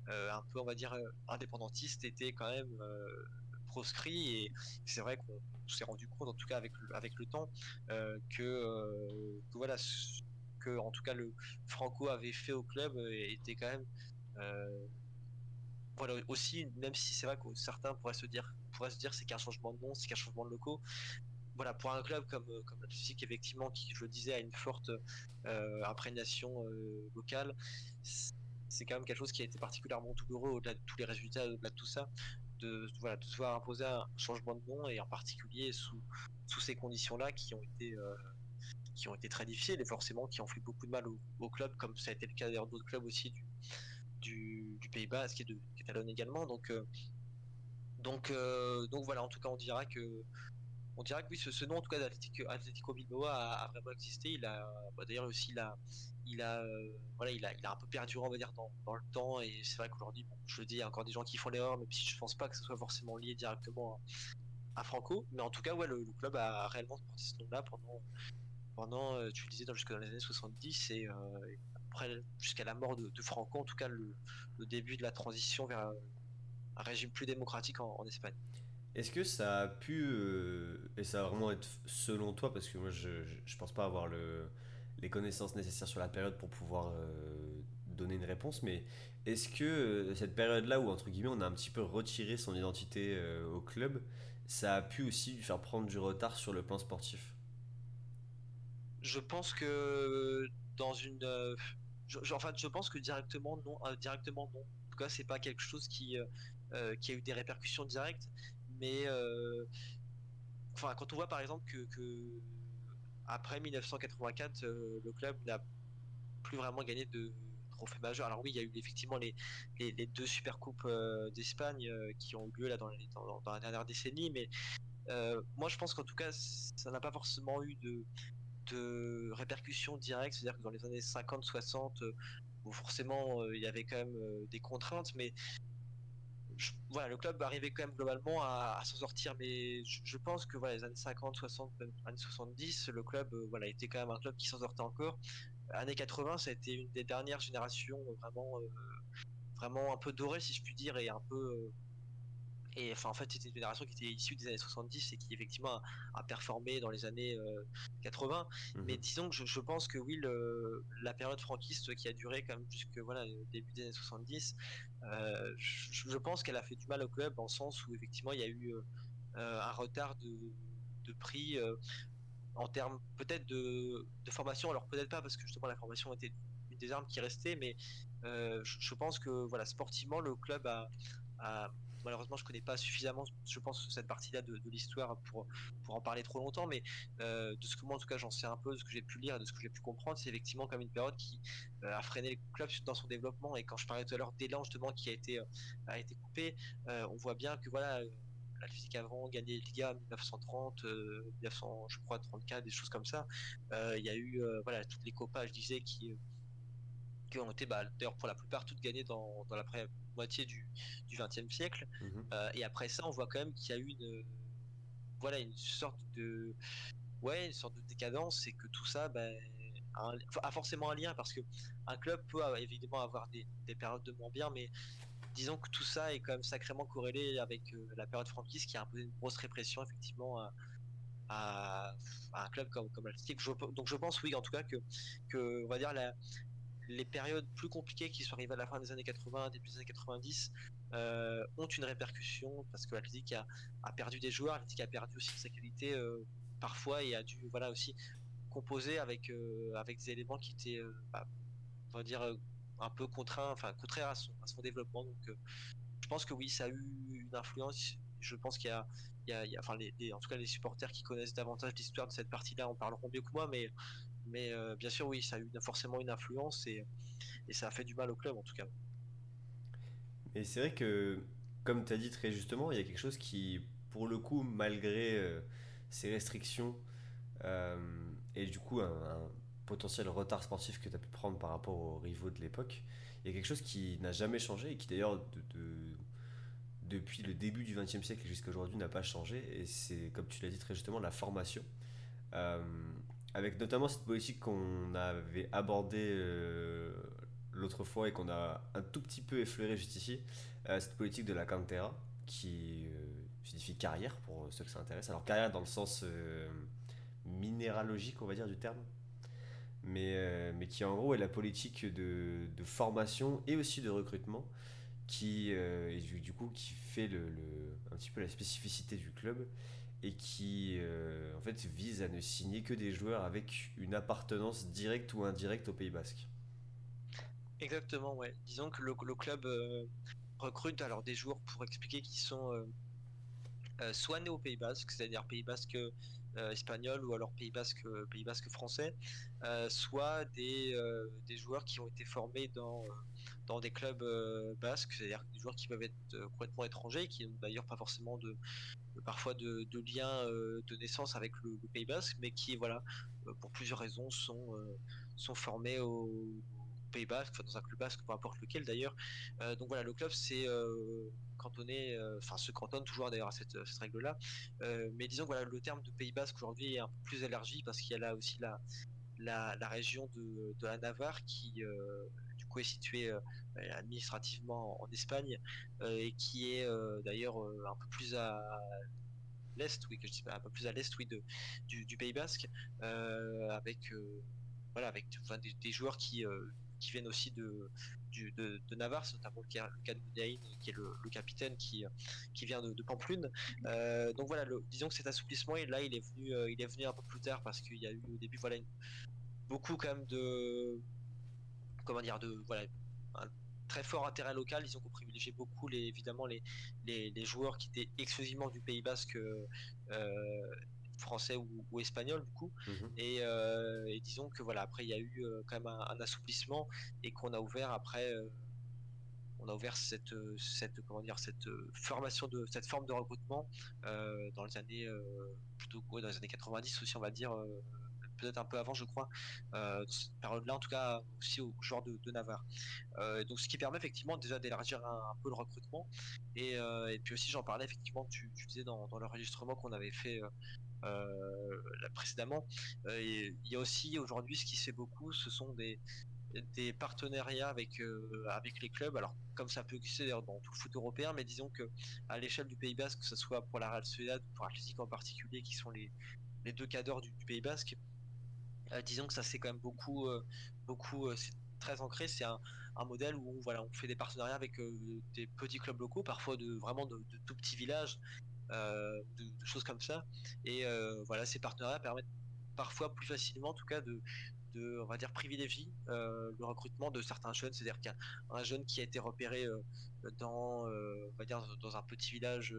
euh, un peu on va dire euh, indépendantistes étaient quand même proscrits et c'est vrai qu'on s'est rendu compte en tout cas avec avec le temps que, voilà que en tout cas le Franco avait fait au club était quand même voilà aussi même si c'est vrai que certains pourraient se dire pourrait se dire c'est qu'un changement de nom, c'est qu'un changement de locaux. Voilà, pour un club comme, euh, comme l'Atlétique, effectivement, qui, je le disais, a une forte euh, imprégnation euh, locale, c'est quand même quelque chose qui a été particulièrement douloureux au-delà de tous les résultats, au-delà de tout ça, de, voilà, de se voir imposer un changement de nom et en particulier sous, sous ces conditions-là qui ont été qui ont été très difficiles et forcément qui ont fait beaucoup de mal au, club, comme ça a été le cas d'ailleurs d'autres clubs aussi du, du, du Pays Basque et de Catalogne également. Donc euh, donc voilà, en tout cas, on dira que, on dira que oui, ce, nom en tout cas d'Atletico Bilbao a, vraiment existé. Il a, bah, d'ailleurs aussi, il a, il a, euh, voilà, il a, il a un peu perduré, on va dans, dans le temps. Et c'est vrai qu'aujourd'hui, bon, je le dis, il y a encore des gens qui font l'erreur, même si je pense pas que ce soit forcément lié directement à, Franco. Mais en tout cas, ouais, le, club a réellement porté ce nom-là pendant, pendant, euh, tu le disais, jusqu'à les années 70 et après jusqu'à la mort de, Franco, en tout cas le, début de la transition vers un régime plus démocratique en, Espagne. Est-ce que ça a pu, euh, et ça va vraiment être selon toi, parce que moi je, je, pense pas avoir le, les connaissances nécessaires sur la période pour pouvoir euh, donner une réponse, mais est-ce que euh, cette période-là où entre guillemets on a un petit peu retiré son identité au club, ça a pu aussi lui faire prendre du retard sur le plan sportif? Je pense que dans une, je, enfin je pense que directement non, directement non. En tout cas c'est pas quelque chose qui qui a eu des répercussions directes. Mais euh, enfin, quand on voit par exemple que, après 1984, euh, le club n'a plus vraiment gagné de trophées majeurs. Alors oui, il y a eu effectivement les, deux super coupes d'Espagne qui ont eu lieu là dans, la dernière décennie, mais moi je pense qu'en tout cas ça n'a pas forcément eu de répercussions directes, c'est-à-dire que dans les années 50-60, forcément il y avait quand même des contraintes, mais voilà, le club arrivait quand même globalement à, s'en sortir, mais je, pense que voilà, les années 50, 60, même années 70, le club euh, voilà, était quand même un club qui s'en sortait encore. Années 80, ça a été une des dernières générations vraiment, euh, vraiment un peu dorée, si je puis dire, et un peu euh, et enfin, en fait, c'était une génération qui était issue des années 70 et qui effectivement a, performé dans les années 80. Euh, mhm. Mais disons que je, pense que oui, la période franquiste qui a duré quand même jusque voilà le début des années 70, euh, je, pense qu'elle a fait du mal au club en sens où effectivement il y a eu euh, un retard de, prix en termes peut-être de, formation. Alors peut-être pas parce que justement la formation était une des armes qui restait, mais je, pense que voilà sportivement le club a malheureusement je connais pas suffisamment je pense cette partie là de, l'histoire pour pour en parler trop longtemps mais euh, de ce que moi en tout cas j'en sais un peu de ce que j'ai pu lire et de ce que j'ai pu comprendre c'est effectivement comme une période qui euh, a freiné le club dans son développement. Et quand je parlais tout à l'heure d'élan justement qui a été euh, a été coupé on voit bien que voilà la physique avant gagné Liga 1930 1900 je crois 34 des choses comme ça il y a eu voilà toutes les copas je disais qui ont été bah, d'ailleurs pour la plupart toutes gagnées dans, dans la moitié du, du 20e siècle. Mhm. Euh, et après ça, on voit quand même qu'il y a eu une, voilà, une sorte de, ouais, une sorte de décadence et que tout ça, ben, a forcément un lien parce que un club peut évidemment avoir des, périodes de moins bien, mais disons que tout ça est quand même sacrément corrélé avec la période franquiste qui a imposé une grosse répression effectivement à, un club comme, comme donc je pense oui en tout cas que, que on va dire la, les périodes plus compliquées qui sont arrivées à la fin des années 80, début des années 90, euh, ont une répercussion parce que l'Atlétique a, a, perdu des joueurs, l'Atlétique a perdu aussi sa qualité euh, parfois et a dû voilà aussi composer avec euh, avec des éléments qui étaient bah, on va dire un peu contraints, enfin contraires à son, développement. Donc je pense que oui, ça a eu une influence. Je pense qu'il y a en tout cas les supporters qui connaissent davantage l'histoire de cette partie-là en parleront mieux que moi, mais mais euh, bien sûr, oui, ça a eu forcément une influence et, ça a fait du mal au club en tout cas. Et c'est vrai que, comme tu as dit très justement, il y a quelque chose qui, pour le coup, malgré euh, ces restrictions euh, et du coup un, potentiel retard sportif que tu as pu prendre par rapport aux rivaux de l'époque, il y a quelque chose qui n'a jamais changé et qui d'ailleurs depuis le début du XXe siècle jusqu'à aujourd'hui n'a pas changé. Et c'est, comme tu l'as dit très justement, la formation avec notamment cette politique qu'on avait abordée euh, l'autre fois et qu'on a un tout petit peu effleuré juste ici, euh, cette politique de la cantera, qui euh, signifie carrière pour ceux que ça intéresse. Alors carrière dans le sens minéralogique, on va dire, du terme, mais, mais qui en gros est la politique de, de formation et aussi de recrutement qui, du, coup, qui fait le, un petit peu la spécificité du club et qui euh, en fait vise à ne signer que des joueurs avec une appartenance directe ou indirecte au Pays Basque. Exactement, ouais. Disons que le, club euh, recrute alors des joueurs pour expliquer qui sont euh, soit nés au Pays Basque, c'est-à-dire Pays Basque espagnol ou alors Pays Basque, Pays Basque français, soit des, des joueurs qui ont été formés dans dans des clubs basques, c'est-à-dire des joueurs qui peuvent être complètement étrangers, qui n'ont d'ailleurs pas forcément de, parfois de, liens euh, de naissance avec le, Pays Basque, mais qui, voilà, euh, pour plusieurs raisons, sont, euh, sont formés au Pays Basque, dans un club basque, peu importe lequel d'ailleurs. donc voilà, le club c'est cantonné, enfin se cantonne toujours d'ailleurs à cette, règle-là. mais disons que voilà, le terme de Pays Basque aujourd'hui est un peu plus élargi parce qu'il y a là aussi la, la, région de, de, la Navarre qui du coup est située administrativement en Espagne et qui est d'ailleurs un peu plus à l'est, oui, que je dis un peu plus à l'est, oui, de, du, Pays Basque, avec voilà, avec des, joueurs qui qui viennent aussi de, de, Navarre, notamment le cas, de qui est le, capitaine qui, qui vient de, Pamplune. donc voilà, disons que cet assouplissement, et là, il est venu, il est venu un peu plus tard parce qu'il y a eu au début, voilà, beaucoup quand même de, comment dire, de voilà, très fort intérêt local. Ils ont privilégié beaucoup les, évidemment les, les, joueurs qui étaient exclusivement du Pays Basque. Euh, français ou, espagnol du coup mhm. euh, et, disons que voilà après il y a eu euh, quand même un, assouplissement et qu'on a ouvert après on a ouvert cette, cette comment dire cette formation de cette forme de recrutement dans les années plutôt dans les années 90 aussi on va dire peut-être un peu avant, je crois, euh, cette période-là, en tout cas aussi au joueurs de, Navarre. Euh, donc ce qui permet effectivement déjà d'élargir un, peu le recrutement. Et, euh, puis aussi, j'en parlais effectivement, tu, disais dans, l'enregistrement qu'on avait fait précédemment. il y a aussi aujourd'hui ce qui fait beaucoup, ce sont des, des partenariats avec avec les clubs alors comme ça peut exister dans tout le foot européen mais disons que à l'échelle du Pays Basque que ce soit pour la Real Sociedad ou pour l'Atlético en particulier qui sont les, deux cadres du, Pays Basque euh, disons que ça c'est quand même beaucoup, euh, beaucoup, euh, c'est très ancré. C'est un, modèle où on, voilà, on fait des partenariats avec des petits clubs locaux, parfois de vraiment de, tout petits villages, de, choses comme ça. Et voilà, ces partenariats permettent parfois plus facilement, en tout cas, de, de on va dire privilégier le recrutement de certains jeunes. C'est-à-dire qu'un jeune qui a été repéré dans, on va dire, dans un petit village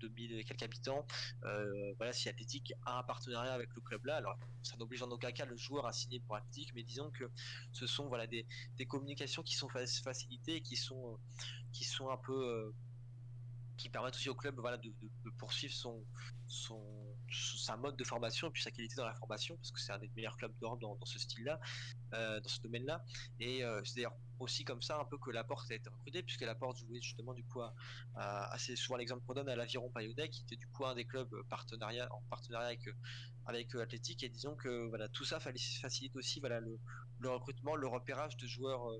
2000 et quelques habitants. Euh, voilà, si Athletic a un partenariat avec le club là, alors ça n'oblige en aucun cas le joueur à signer pour Athletic, mais disons que ce sont voilà des, communications qui sont facilitées qui sont qui sont un peu euh, qui permettent aussi au club voilà, de, poursuivre son, son, sa mode de formation et puis sa qualité dans la formation, parce que c'est un des meilleurs clubs d'Europe dans, ce style-là, euh, dans ce domaine-là. Et c'est d'ailleurs aussi comme ça un peu que la porte a été recrutée puisque la porte jouait justement du coup assez souvent l'exemple qu'on donne à l'aviron Payonnais qui était du coup un des clubs partenariat en partenariat avec avec Athletic et disons que voilà tout ça facilite aussi voilà le, recrutement, le repérage de joueurs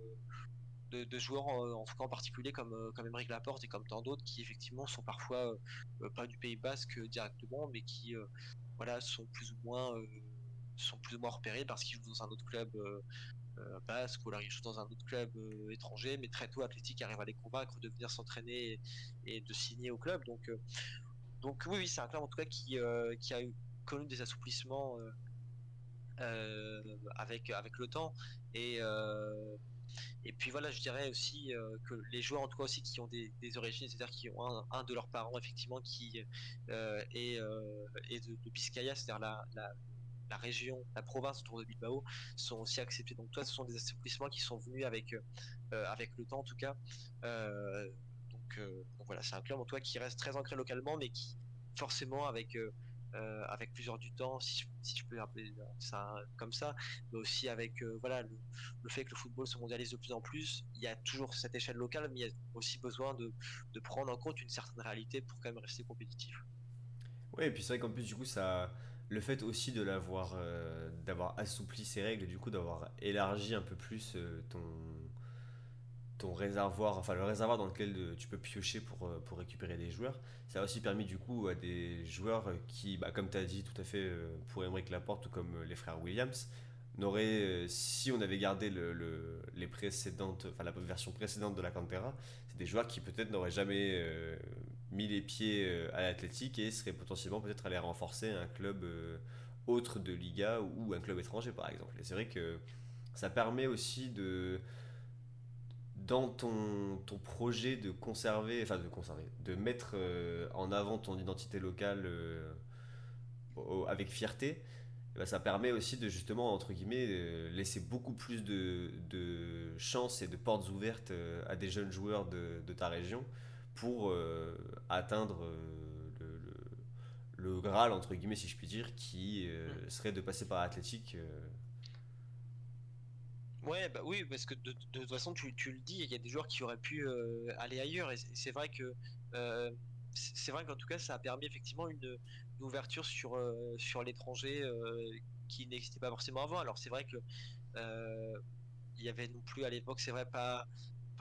de, joueurs en, tout cas en particulier comme comme Émeric Laporte et comme tant d'autres qui effectivement sont parfois pas du Pays Basque directement mais qui voilà sont plus ou moins sont plus ou moins repérés parce qu'ils jouent dans un autre club euh, basque ou alors ils jouent dans un autre club euh, étranger, mais très tôt Athletic arrive à les convaincre de venir s'entraîner et, de signer au club. Donc, euh, donc oui, oui c'est un club en tout cas qui, qui a eu connu des assouplissements avec, avec le temps. Et, et puis voilà, je dirais aussi que les joueurs en tout cas aussi qui ont des, origines, c'est-à-dire qui ont un, de leurs parents effectivement qui est, de, de Biscaya, c'est-à-dire la, la, région, la province autour de Bilbao sont aussi acceptés. Donc toi, ce sont des assouplissements qui sont venus avec, euh, avec le temps en tout cas. Euh, donc, voilà, c'est un club en tout cas qui reste très ancré localement, mais qui forcément avec euh, avec plusieurs du temps, si je, peux appeler ça comme ça, mais aussi avec voilà le, fait que le football se mondialise de plus en plus. Il y a toujours cette échelle locale, mais il y a aussi besoin de, de prendre en compte une certaine réalité pour quand même rester compétitif. Oui, et puis c'est vrai qu'en plus du coup ça le fait aussi de l'avoir euh, d'avoir assoupli ses règles du coup d'avoir élargi un peu plus euh, ton ton réservoir enfin le réservoir dans lequel euh, tu peux piocher pour, pour récupérer des joueurs ça a aussi permis du coup à des joueurs qui bah, comme tu as dit tout à fait pour Emmerich Laporte ou comme les frères Williams n'auraient si on avait gardé le, les précédentes enfin la version précédente de la Cantera c'est des joueurs qui peut-être n'auraient jamais mis les pieds euh, à l'athlétique et serait potentiellement peut-être aller renforcer un club euh, autre de Liga ou un club étranger par exemple. Et c'est vrai que ça permet aussi de dans ton, ton projet de conserver, enfin de conserver, de mettre euh, en avant ton identité locale avec fierté, eh ben, ça permet aussi de justement, entre guillemets, laisser beaucoup plus de, de chances et de portes ouvertes à des jeunes joueurs de, de ta région pour euh, atteindre euh, le, le, Graal, entre guillemets, si je puis dire, qui euh, mm. serait de passer par Athletic. Ouais, bah oui, parce que de, toute façon, tu, tu, le dis, il y a des joueurs qui auraient pu aller ailleurs, et c'est vrai que c'est vrai qu'en tout cas, ça a permis effectivement une, ouverture sur, sur l'étranger qui n'existait pas forcément avant. Alors c'est vrai que il y avait non plus à l'époque, c'est vrai pas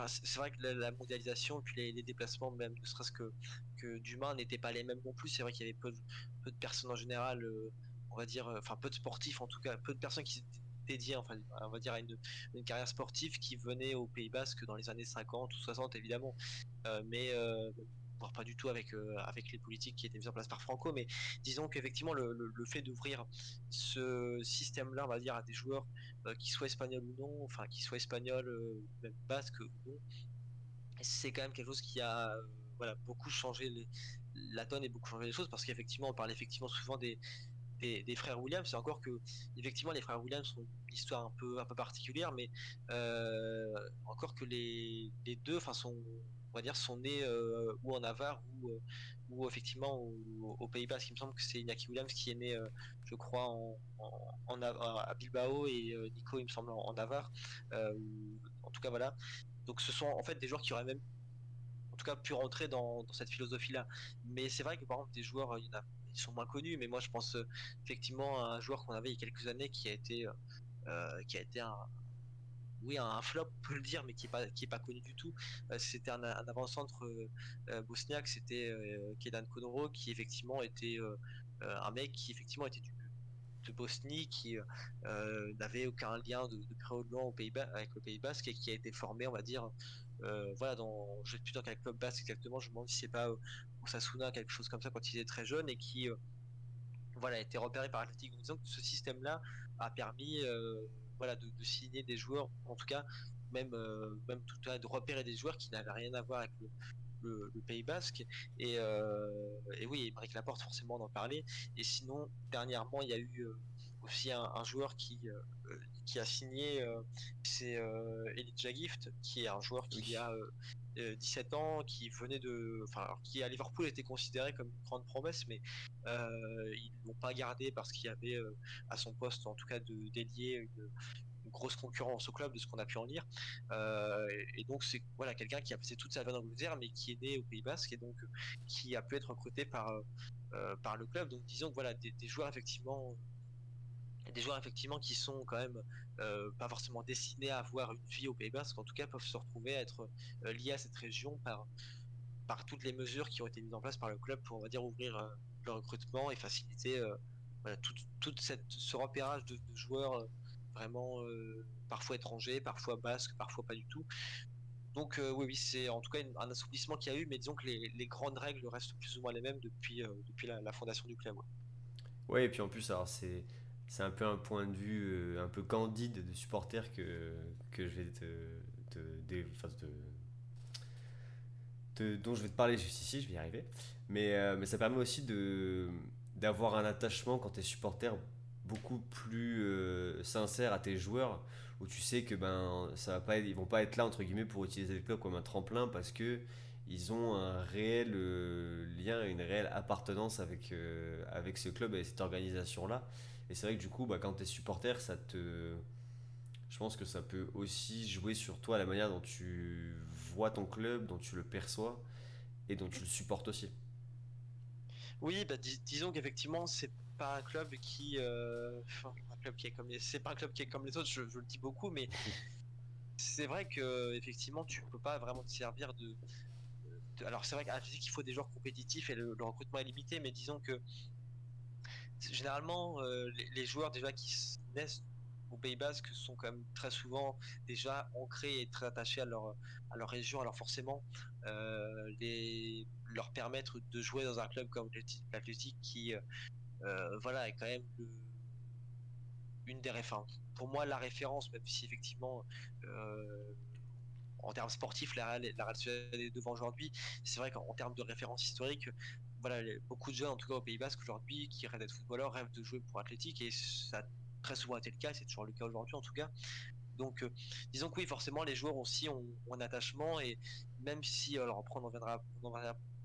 c'est vrai que la, mondialisation, puis les, déplacements, même ne serait-ce que, que d'humains, n'étaient pas les mêmes non plus. C'est vrai qu'il y avait peu de, peu de personnes en général, euh, on va dire, euh, enfin peu de sportifs en tout cas, peu de personnes qui dédiées, enfin, on va dire, à une, carrière sportive qui venaient au Pays Basque dans les années 50 ou 60 évidemment. Euh, mais pas du tout avec, avec les politiques qui étaient mises en place par Franco, mais disons qu'effectivement le, fait d'ouvrir ce système-là, on va dire, à des joueurs euh, qu'ils soient espagnols ou non, enfin qu'ils soient espagnols, euh, même basques ou non, c'est quand même quelque chose qui a euh, beaucoup changé la donne et beaucoup changé les choses parce qu'effectivement on parle effectivement souvent des, des, frères Williams, c'est encore que effectivement les frères Williams sont une histoire un peu un peu particulière, mais encore que les, les deux, enfin sont on va dire sont nés ou en Navarre ou ou effectivement au, Pays-Bas, il me semble que c'est Inaki Williams qui est né, euh, je crois, en, à Bilbao et euh, Nico, il me semble, en, Navarre. Euh, en tout cas, voilà. Donc ce sont en fait des joueurs qui auraient même, en tout cas, pu rentrer dans, cette philosophie-là. Mais c'est vrai que par exemple, des joueurs, il y en a, ils sont moins connus, mais moi je pense effectivement à un joueur qu'on avait il y a quelques années qui a été, qui a été un, oui, un flop, on peut le dire, mais qui n'est pas, qui est pas connu du tout. Euh, c'était un, avant-centre euh, euh, bosniaque, c'était Kedan Konoro, qui effectivement était un mec qui effectivement était du, de Bosnie, qui n'avait aucun lien de, de au Pays avec le Pays Basque et qui a été formé, on va dire, voilà, dans, je sais plus dans quel club basque exactement, je me demande si c'est pas Osasuna, quelque chose comme ça quand il était très jeune et qui voilà, a été repéré par Athletic. Donc disons que ce système-là a permis voilà, de, signer des joueurs, en tout cas, même, euh, même tout de repérer des joueurs qui n'avaient rien à voir avec le, Pays Basque. Et, euh, et oui, Maric Laporte, forcément, d'en parler. Et sinon, dernièrement, il y a eu euh, aussi un, joueur qui, qui a signé, c'est Elijah Gift, qui est un joueur qui a 17 ans, qui venait de, enfin, qui à Liverpool était considéré comme une grande promesse, mais euh, ils l'ont pas gardé parce qu'il y avait à son poste, en tout cas, de délier une, grosse concurrence au club de ce qu'on a pu en lire. Euh, et, donc c'est voilà quelqu'un qui a passé toute sa vie en Angleterre, mais qui est né au Pays Basque et donc qui a pu être recruté par par le club. Donc disons que voilà des, joueurs effectivement des joueurs effectivement qui sont quand même pas forcément destinés à avoir une vie au Pays Basque, en tout cas peuvent se retrouver à être liés à cette région par par toutes les mesures qui ont été mises en place par le club pour on va dire ouvrir le recrutement et faciliter tout, toute cette, ce repérage de, joueurs euh, vraiment euh, parfois étrangers, parfois basques, parfois pas du tout. Donc euh, oui, oui c'est en tout cas un assouplissement qu'il y a eu, mais disons que les, les, grandes règles restent plus ou moins les mêmes depuis, depuis la, fondation du club. Ouais. et puis en plus, alors c'est c'est un peu un point de vue un peu candide de supporter que, que je vais te, te, dont je vais te parler juste ici, je vais y arriver. Mais, mais ça permet aussi de, d'avoir un attachement quand tu es supporter beaucoup plus euh, sincère à tes joueurs où tu sais que ben ça va pas ils vont pas être là entre guillemets pour utiliser le club comme un tremplin parce que ils ont un réel euh, lien une réelle appartenance avec euh, avec ce club et cette organisation là et c'est vrai que du coup bah, quand tu es supporter ça te je pense que ça peut aussi jouer sur toi la manière dont tu vois ton club dont tu le perçois et dont tu le supportes aussi oui, bah, disons qu'effectivement, c'est pas un club qui, euh, un club qui est comme les, c'est pas un club qui est comme les autres. Je, le dis beaucoup, mais c'est vrai que effectivement, tu peux pas vraiment te servir de. alors c'est vrai qu'à physique, il faut des joueurs compétitifs et le, recrutement est limité, mais disons que généralement, euh, les, joueurs déjà qui naissent au Pays Basque sont quand même très souvent déjà ancrés et très attachés à leur, région. Alors forcément, euh, leur permettre de jouer dans un club comme l'Athletic qui euh, voilà est quand même une des références. Pour moi, la référence, même si effectivement en termes sportifs, la est devant aujourd'hui. C'est vrai qu'en termes de référence historique, voilà, beaucoup de jeunes, en tout cas au Pays Basque aujourd'hui, qui rêvent d'être footballeurs, rêvent de jouer pour Athletic et ça a très souvent été le cas, c'est toujours le cas aujourd'hui en tout cas. Donc, euh, disons que oui, forcément, les joueurs aussi ont, un attachement et même si, alors après, on en viendra,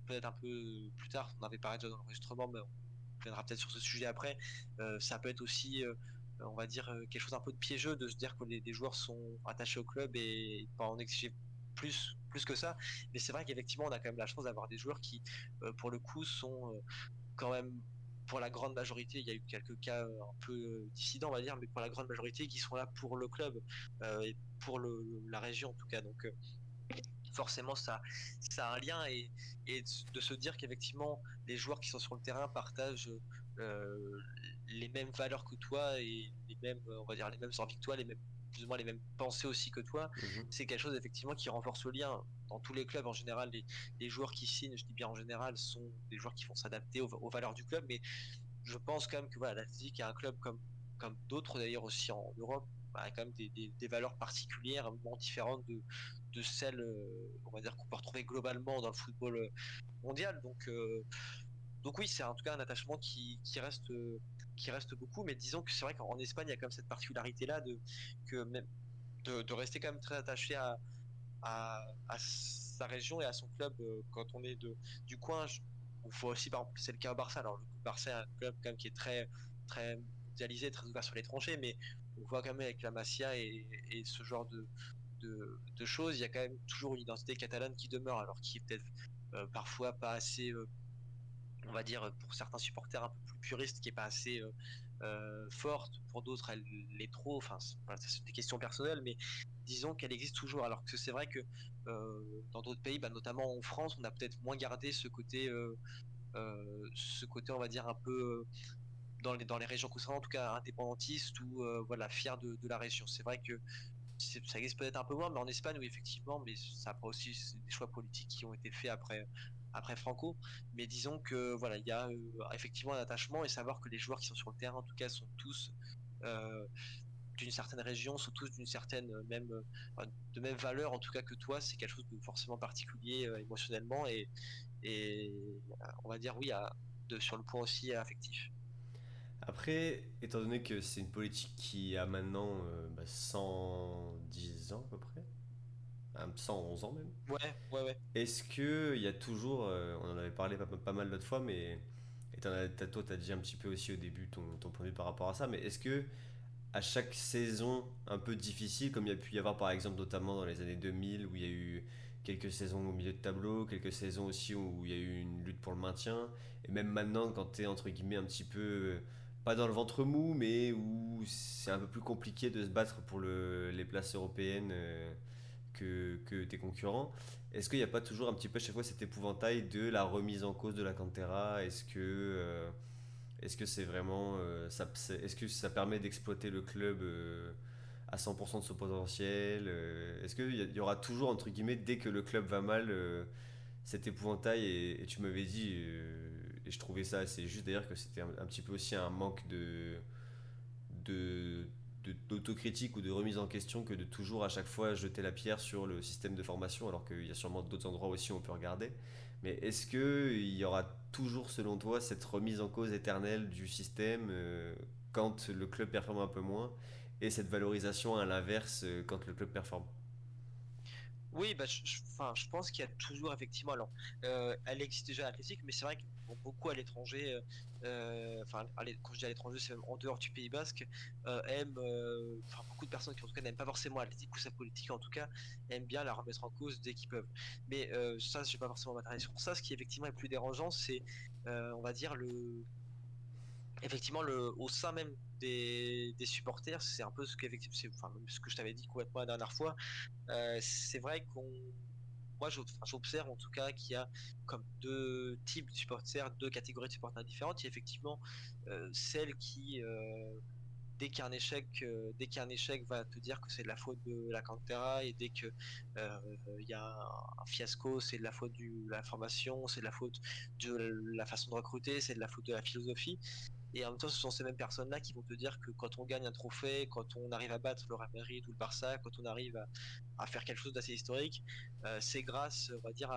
peut-être un peu plus tard, on avait parlé déjà dans l'enregistrement, mais on viendra peut-être sur ce sujet après. Euh, ça peut être aussi, euh, on va dire, quelque chose un peu de piégeux de se dire que les, joueurs sont attachés au club et pas en exiger plus que ça. Mais c'est vrai qu'effectivement, on a quand même la chance d'avoir des joueurs qui, pour le coup, sont quand même pour la grande majorité, il y a eu quelques cas euh, un peu euh, dissidents, on va dire, mais pour la grande majorité, qui sont là pour le club euh, et pour la région en tout cas. Donc forcément, ça, ça a un lien et, de se dire qu'effectivement, les joueurs qui sont sur le terrain partagent les mêmes valeurs que toi et les mêmes, on va dire, les mêmes envies que toi, les mêmes plus ou moins les mêmes pensées aussi que toi, mhm. c'est quelque chose effectivement qui renforce le lien. Dans tous les clubs, en général, les, joueurs qui signent, je dis bien en général, sont des joueurs qui vont s'adapter aux, valeurs du club, mais je pense quand même que voilà, l'Athletic est un club comme, comme d'autres d'ailleurs aussi en Europe, bah, a quand même des, valeurs particulières, différentes de, de celles, euh, on va dire, qu'on peut retrouver globalement dans le football euh, mondial. Donc, euh, donc oui, c'est en tout cas un attachement qui, qui reste qui reste beaucoup, mais disons que c'est vrai qu'en Espagne, il y a quand même cette particularité-là de, que de, rester quand même très attaché à, sa région et à son club euh, quand on est de, du coin. Il faut aussi, par exemple, c'est le cas au Barça. Alors, le Barça est un club quand même qui est très, très mondialisé, très ouvert sur l'étranger, mais on voit quand même avec la Masia et, ce genre de, de, choses, il y a quand même toujours une identité catalane qui demeure, alors qui est peut-être euh, parfois pas assez, euh, on va dire, pour certains supporters un peu puriste qui est pas assez euh, euh, forte, pour d'autres elle l'est trop, enfin c'est des questions personnelles, mais disons qu'elle existe toujours. Alors que c'est vrai que euh, dans d'autres pays, bah, notamment en France, on a peut-être moins gardé ce côté, ce côté on va dire un peu dans les, dans les régions concernées, en tout cas indépendantiste ou voilà fier de, la région. C'est vrai que ça existe peut-être un peu moins, mais en Espagne, oui, effectivement, mais ça a aussi des choix politiques qui ont été faits après, après Franco. Mais disons que voilà, il y a euh, effectivement un attachement et savoir que les joueurs qui sont sur le terrain, en tout cas, sont tous euh, d'une certaine région, sont tous d'une certaine euh, même de même valeur en tout cas que toi, c'est quelque chose de forcément particulier émotionnellement et, on va dire oui sur le point aussi affectif. Après, étant donné que c'est une politique qui a maintenant 110 bah, ans à peu près, 111 ans même. Ouais, ouais, ouais. Est-ce qu'il y a toujours, euh, on en avait parlé pas, mal l'autre fois, mais et toi, tu as dit un petit peu aussi au début ton, ton point de vue par rapport à ça, mais est-ce que à chaque saison un peu difficile, comme il y a pu y avoir par exemple notamment dans les années 2000 où il y a eu quelques saisons au milieu de tableau, quelques saisons aussi où il y a eu une lutte pour le maintien, et même maintenant quand tu es entre guillemets un petit peu, pas dans le ventre mou, mais où c'est un peu plus compliqué de se battre pour le, les places européennes euh, que, tes concurrents. Est-ce qu'il n'y a pas toujours un petit peu à chaque fois cet épouvantail de la remise en cause de la Cantera? Est-ce que euh, est-ce que vraiment euh, ça, est-ce que ça permet d'exploiter le club euh, à 100% de son potentiel Est-ce qu'il y, aura toujours entre guillemets dès que le club va mal cet épouvantail et, tu m'avais dit et je trouvais ça assez juste d'ailleurs que c'était un, un, petit peu aussi un manque de de d'autocritique ou de remise en question que de toujours à chaque fois jeter la pierre sur le système de formation, alors qu'il y a sûrement d'autres endroits aussi où on peut regarder. Mais est-ce qu'il y aura toujours, selon toi, cette remise en cause éternelle du système euh, quand le club performe un peu moins et cette valorisation à l'inverse euh, quand le club performe? Oui, bah, je, je pense qu'il y a toujours effectivement. Alors, euh, elle existe déjà à l'athlétique, mais c'est vrai que beaucoup à l'étranger, euh, enfin, quand je dis à l'étranger, c'est même en dehors du Pays Basque, euh, aiment, euh, enfin, beaucoup de personnes qui en tout cas n'aiment pas forcément l'athlétique ou sa politique, en tout cas, aiment bien la remettre en cause dès qu'ils peuvent. Mais ça, je vais pas forcément m'attarder sur ça. Ce qui effectivement est plus dérangeant, c'est, on va dire, le effectivement le au sein même des, des supporters c'est un peu ce que ce que je t'avais dit complètement la dernière fois c'est vrai qu'on moi j'observe en tout cas qu'il y a comme deux types de supporters, deux catégories de supporters différentes. Il y a effectivement euh, celle qui, euh, dès qu'il y a un échec, euh, dès qu'il y a un échec, va te dire que c'est de la faute de la Cantera et dès que il y a un, fiasco, c'est de la faute de la formation, c'est de la faute de la façon de recruter, c'est de la faute de la philosophie. Et en même temps, ce sont ces mêmes personnes-là qui vont te dire que quand on gagne un trophée, quand on arrive à battre le Real Madrid ou le Barça, quand on arrive à, faire quelque chose d'assez historique, euh, c'est grâce, on va dire,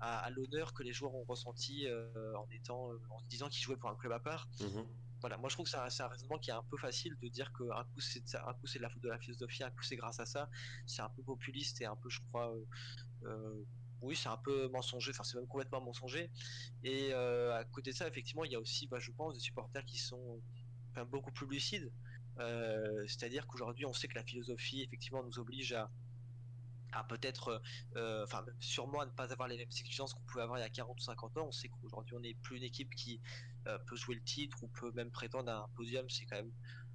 à, l'honneur que les joueurs ont ressenti euh, en étant, euh, en se disant qu'ils jouaient pour un club à part. Mhm. Voilà, moi je trouve que c'est un, raisonnement qui est un peu facile de dire qu'un coup c'est un coup c'est de la faute de la philosophie, un coup c'est grâce à ça. C'est un peu populiste et un peu, je crois, oui, c'est un peu mensonger, enfin c'est même complètement mensonger. Et euh, à côté de ça, effectivement, il y a aussi, bah, je pense, des supporters qui sont beaucoup plus lucides. Euh, c'est-à-dire qu'aujourd'hui, on sait que la philosophie, effectivement, nous oblige à, peut-être, euh, enfin sûrement à ne pas avoir les mêmes exigences qu'on pouvait avoir il y a 40 ou 50 ans. On sait qu'aujourd'hui, on n'est plus une équipe qui peut jouer le titre ou peut même prétendre à un podium. C'est quand même,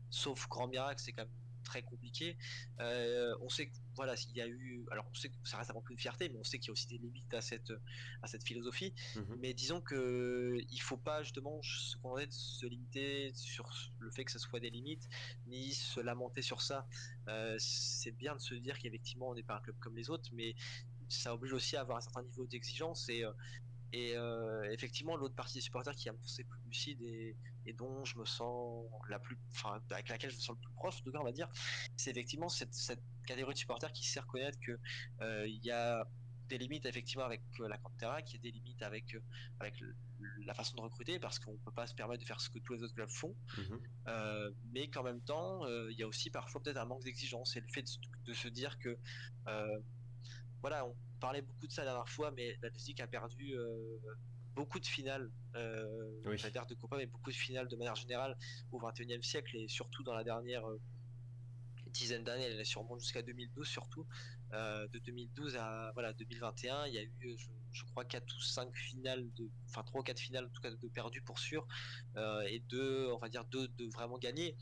sauf grand miracle, c'est quand même très compliqué. Euh, on sait que voilà, il y a eu, alors on sait que ça reste avant tout une fierté, mais on sait qu'il y a aussi des limites à cette à cette philosophie. Mhm. Mais disons que il faut pas justement se de se limiter sur le fait que ce soit des limites, ni se lamenter sur ça. Euh, c'est bien de se dire qu'effectivement on n'est pas un club comme les autres, mais ça oblige aussi à avoir un certain niveau d'exigence et euh, et effectivement, l'autre partie des supporters qui a c'est plus lucide et, et, dont je me sens la plus, enfin, avec laquelle je me sens le plus proche, de on va dire, c'est effectivement cette, cette, catégorie de supporters qui sait reconnaître que il y a des limites effectivement avec la Cantera, qui a des limites avec avec la façon de recruter parce qu'on peut pas se permettre de faire ce que tous les autres clubs font, mmh mais qu'en même temps, il y a aussi parfois peut-être un manque d'exigence et le fait de, de se dire que voilà, on parlait beaucoup de ça la dernière fois, mais la musique a perdu euh, beaucoup de finales, euh, oui. dire de Copa, mais beaucoup de finales de manière générale au 21e siècle et surtout dans la dernière euh, dizaine d'années, elle est sûrement jusqu'à 2012 surtout. Euh, de 2012 à voilà 2021, il y a eu, je, crois, 4 ou 5 finales, de, enfin 3 ou 4 finales en tout cas de perdues pour sûr, et deux, on va dire deux de vraiment gagnés.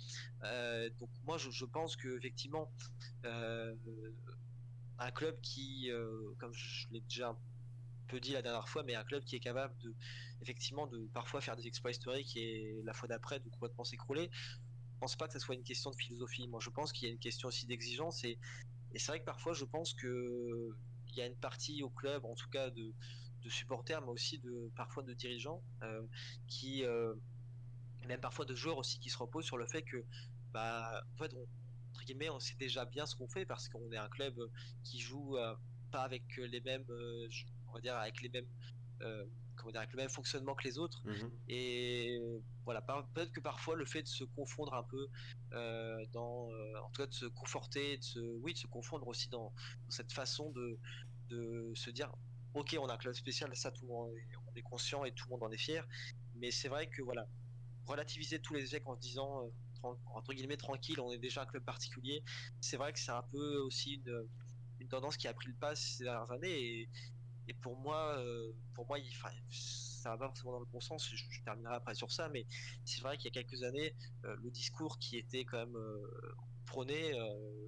donc moi je, je pense que effectivement un club qui, euh, comme je l'ai déjà un peu dit la dernière fois, mais un club qui est capable de, effectivement, de parfois faire des exploits historiques et la fois d'après de complètement s'écrouler. Je pense pas que ce soit une question de philosophie. Moi, je pense qu'il y a une question aussi d'exigence et, c'est vrai que parfois, je pense que il y a une partie au club, en tout cas de, supporters, mais aussi de parfois de dirigeants, euh, qui euh, même parfois de joueurs aussi qui se reposent sur le fait que bah en fait guillemets, on sait déjà bien ce qu'on fait parce qu'on est un club qui joue euh, pas avec les mêmes, euh, on va dire, avec les mêmes, euh, comment dire, avec le même fonctionnement que les autres. Mhm. Et voilà, peut-être que parfois le fait de se confondre un peu dans, en tout cas de se conforter, de se, oui, de se confondre aussi dans, cette façon de, de se dire, ok, on a un club spécial, ça tout le monde, on est conscient et tout le monde en est fier. Mais c'est vrai que voilà, relativiser tous les échecs en se disant entre guillemets tranquille, on est déjà un club particulier. C'est vrai que c'est un peu aussi une, tendance qui a pris le pas ces dernières années et, pour moi, euh, pour moi, ça va pas forcément dans le bon sens. Je, terminerai après sur ça, mais c'est vrai qu'il y a quelques années, euh, le discours qui était quand même euh, prôné,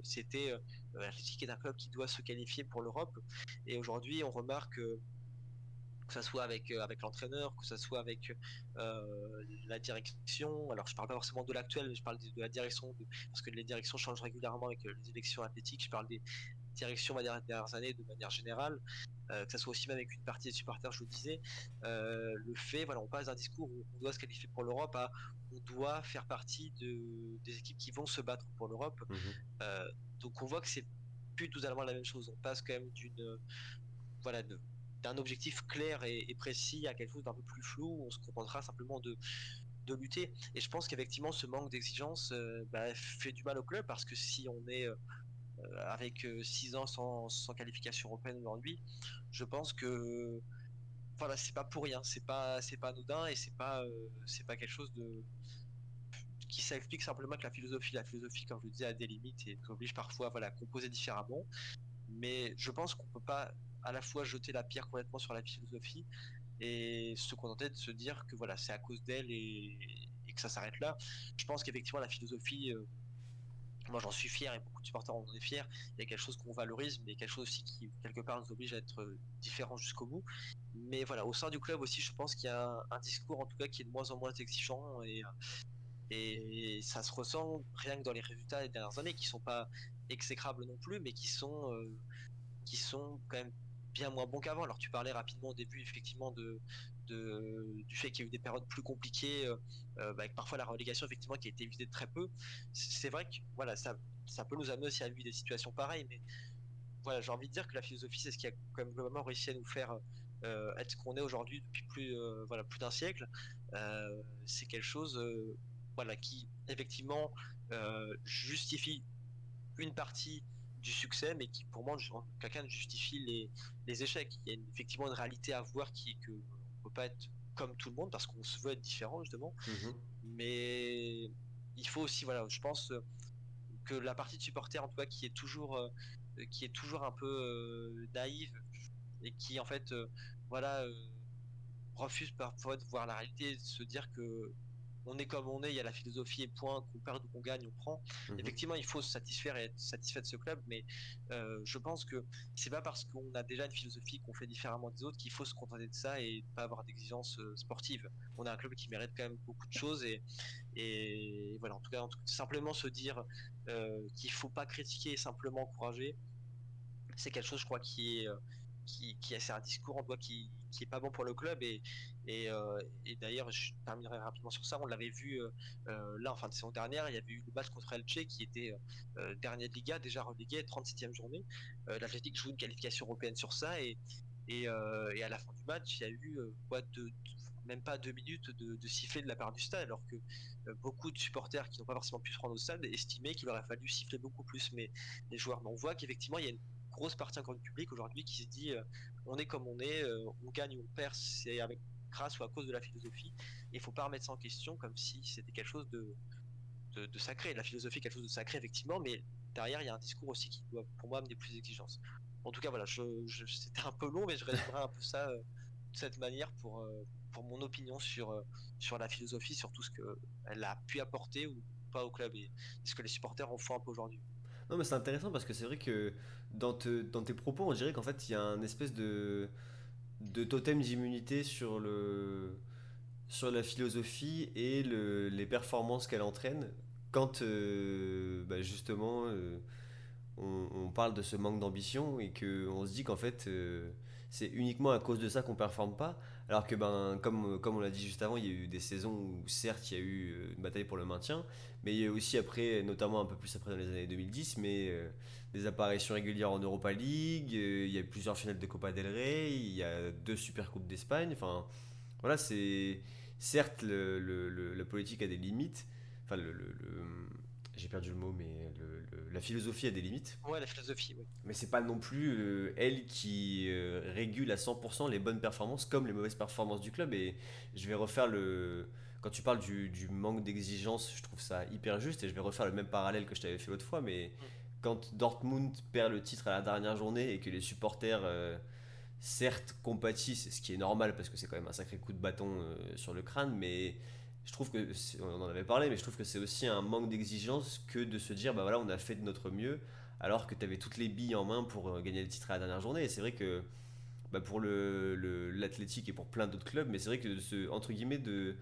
c'était l'Atlético est un club qui doit se qualifier pour l'Europe. Et aujourd'hui, on remarque que ce soit avec, euh, avec l'entraîneur, que ce soit avec euh, la direction. Alors, je parle pas forcément de l'actuel, mais je parle de, la direction, parce que les directions changent régulièrement avec euh, les élections athlétiques. Je parle des directions des dernières années de manière générale, que ce soit aussi même avec une partie des supporters, je le disais. le fait, voilà, on passe d'un discours où on doit se qualifier pour l'Europe à on doit faire partie de, des équipes qui vont se battre pour l'Europe. Mmh donc, on voit que c'est plus totalement la même chose. On passe quand même d'une voilà, de, d'un objectif clair et, précis à quelque chose d'un peu plus flou, où on se contentera simplement de, de lutter. Et je pense qu'effectivement, ce manque d'exigence euh, bah, fait du mal au club parce que si on est euh, avec 6 euh, ans sans, qualification européenne aujourd'hui, je pense que voilà, c'est pas pour rien, c'est pas c'est pas anodin et c'est pas c'est pas quelque chose de qui s'explique simplement que la philosophie, la philosophie, comme je le disais, a des limites et oblige parfois voilà, à composer différemment. Mais je pense qu'on peut pas à la fois jeter la pierre complètement sur la philosophie et se contenter de se dire que voilà, c'est à cause d'elle et, que ça s'arrête là. Je pense qu'effectivement, la philosophie, euh, moi j'en suis fier et beaucoup de supporters en sont fiers. Il y a quelque chose qu'on valorise, mais quelque chose aussi qui, quelque part, nous oblige à être euh, différents jusqu'au bout. Mais voilà, au sein du club aussi, je pense qu'il y a un, discours en tout cas qui est de moins en moins exigeant et, et ça se ressent rien que dans les résultats des dernières années qui sont pas exécrables non plus, mais qui sont, euh, qui sont quand même bien moins bon qu'avant. Alors tu parlais rapidement au début effectivement de, du fait qu'il y a eu des périodes plus compliquées, euh, euh, avec parfois la relégation effectivement qui a été évitée de très peu. C'est vrai que voilà ça, ça peut nous amener aussi à vivre des situations pareilles, mais voilà j'ai envie de dire que la philosophie c'est ce qui a quand même globalement réussi à nous faire euh, être ce qu'on est aujourd'hui depuis plus voilà plus d'un siècle. c'est quelque chose voilà qui effectivement justifie une partie du succès, mais qui pour moi, quelqu'un justifie les, les, échecs. Il y a effectivement une réalité à voir qui est que on peut pas être comme tout le monde parce qu'on se veut être différent justement. Mhm. Mais il faut aussi, voilà, je pense que la partie de supporter, en tout cas, qui est toujours, euh, qui est toujours un peu euh, naïve et qui en fait, euh, voilà, refuse parfois de voir la réalité, de se dire que on est comme on est, il y a la philosophie et point, qu'on perd ou qu'on gagne, on prend. Mhm. Effectivement, il faut se satisfaire et être satisfait de ce club, mais euh, je pense que c'est pas parce qu'on a déjà une philosophie qu'on fait différemment des autres qu'il faut se contenter de ça et pas avoir d'exigences euh, sportives. On a un club qui mérite quand même beaucoup de choses et, et voilà, en tout cas, simplement se dire euh, qu'il faut pas critiquer et simplement encourager, c'est quelque chose, je crois, qui est qui, qui c'est un discours en doit qui, qui est pas bon pour le club et, et, euh, et d'ailleurs je terminerai rapidement sur ça. On l'avait vu euh, euh, là en fin de saison dernière il y avait eu le match contre Elche qui était dernier de Liga déjà relégué 37e journée. l'Athletic joue une qualification européenne sur ça et, à la fin du match il y a eu quoi de, même pas deux minutes de, siffler de la part du stade alors que beaucoup de supporters qui n'ont pas forcément pu se rendre au stade estimaient qu'il aurait fallu siffler beaucoup plus. Mais les joueurs mais on voit qu'effectivement il y a une grosse partie encore du public aujourd'hui qui se dit on est comme on est, on gagne ou on perd, c'est avec grâce ou à cause de la philosophie. Et il faut pas remettre ça en question comme si c'était quelque chose de, sacré. La philosophie quelque chose de sacré effectivement, mais derrière il y a un discours aussi qui doit pour moi amener plus d'exigences. En tout cas voilà, c'était un peu long, mais je résumerai un peu ça euh, de cette manière pour pour mon opinion sur sur la philosophie, sur tout ce qu'elle a pu apporter ou pas au club et ce que les supporters en font un peu aujourd'hui. Non, mais c'est intéressant parce que c'est vrai que dans, dans tes propos, on dirait qu'en fait, il y a un espèce de, de totem d'immunité sur, le, sur la philosophie et le, les performances qu'elle entraîne quand euh, bah, justement euh, on, parle de ce manque d'ambition et qu'on se dit qu'en fait euh, c'est uniquement à cause de ça qu'on performe pas. Alors que, ben, comme, comme on l'a dit juste avant, il y a eu des saisons où, certes, il y a eu une bataille pour le maintien, mais il y a aussi après, notamment un peu plus après dans les années 2010, mais des apparitions régulières en Europa League, euh, il y a plusieurs finales de Copa del Rey, il y a deux Super Coupes d'Espagne. Enfin, voilà, c'est. Certes, le, la politique a des limites. Enfin, le, j'ai perdu le mot, mais la philosophie a des limites. Ouais, la philosophie, oui. Mais c'est pas non plus euh, elle qui euh, régule à 100% les bonnes performances comme les mauvaises performances du club. Et je vais refaire le. quand tu parles du, du manque d'exigence, je trouve ça hyper juste et je vais refaire le même parallèle que je t'avais fait l'autre fois, mais quand Dortmund perd le titre à la dernière journée et que les supporters, euh, certes, compatissent, ce qui est normal parce que c'est quand même un sacré coup de bâton sur le crâne, mais je trouve que, on en avait parlé, mais je trouve que c'est aussi un manque d'exigence que de se dire, bah voilà, on a fait de notre mieux alors que tu avais toutes les billes en main pour euh, gagner le titre à la dernière journée. Et c'est vrai que bah, pour le, le- l'Athletic et pour plein d'autres clubs, mais c'est vrai que ce, entre guillemets, de.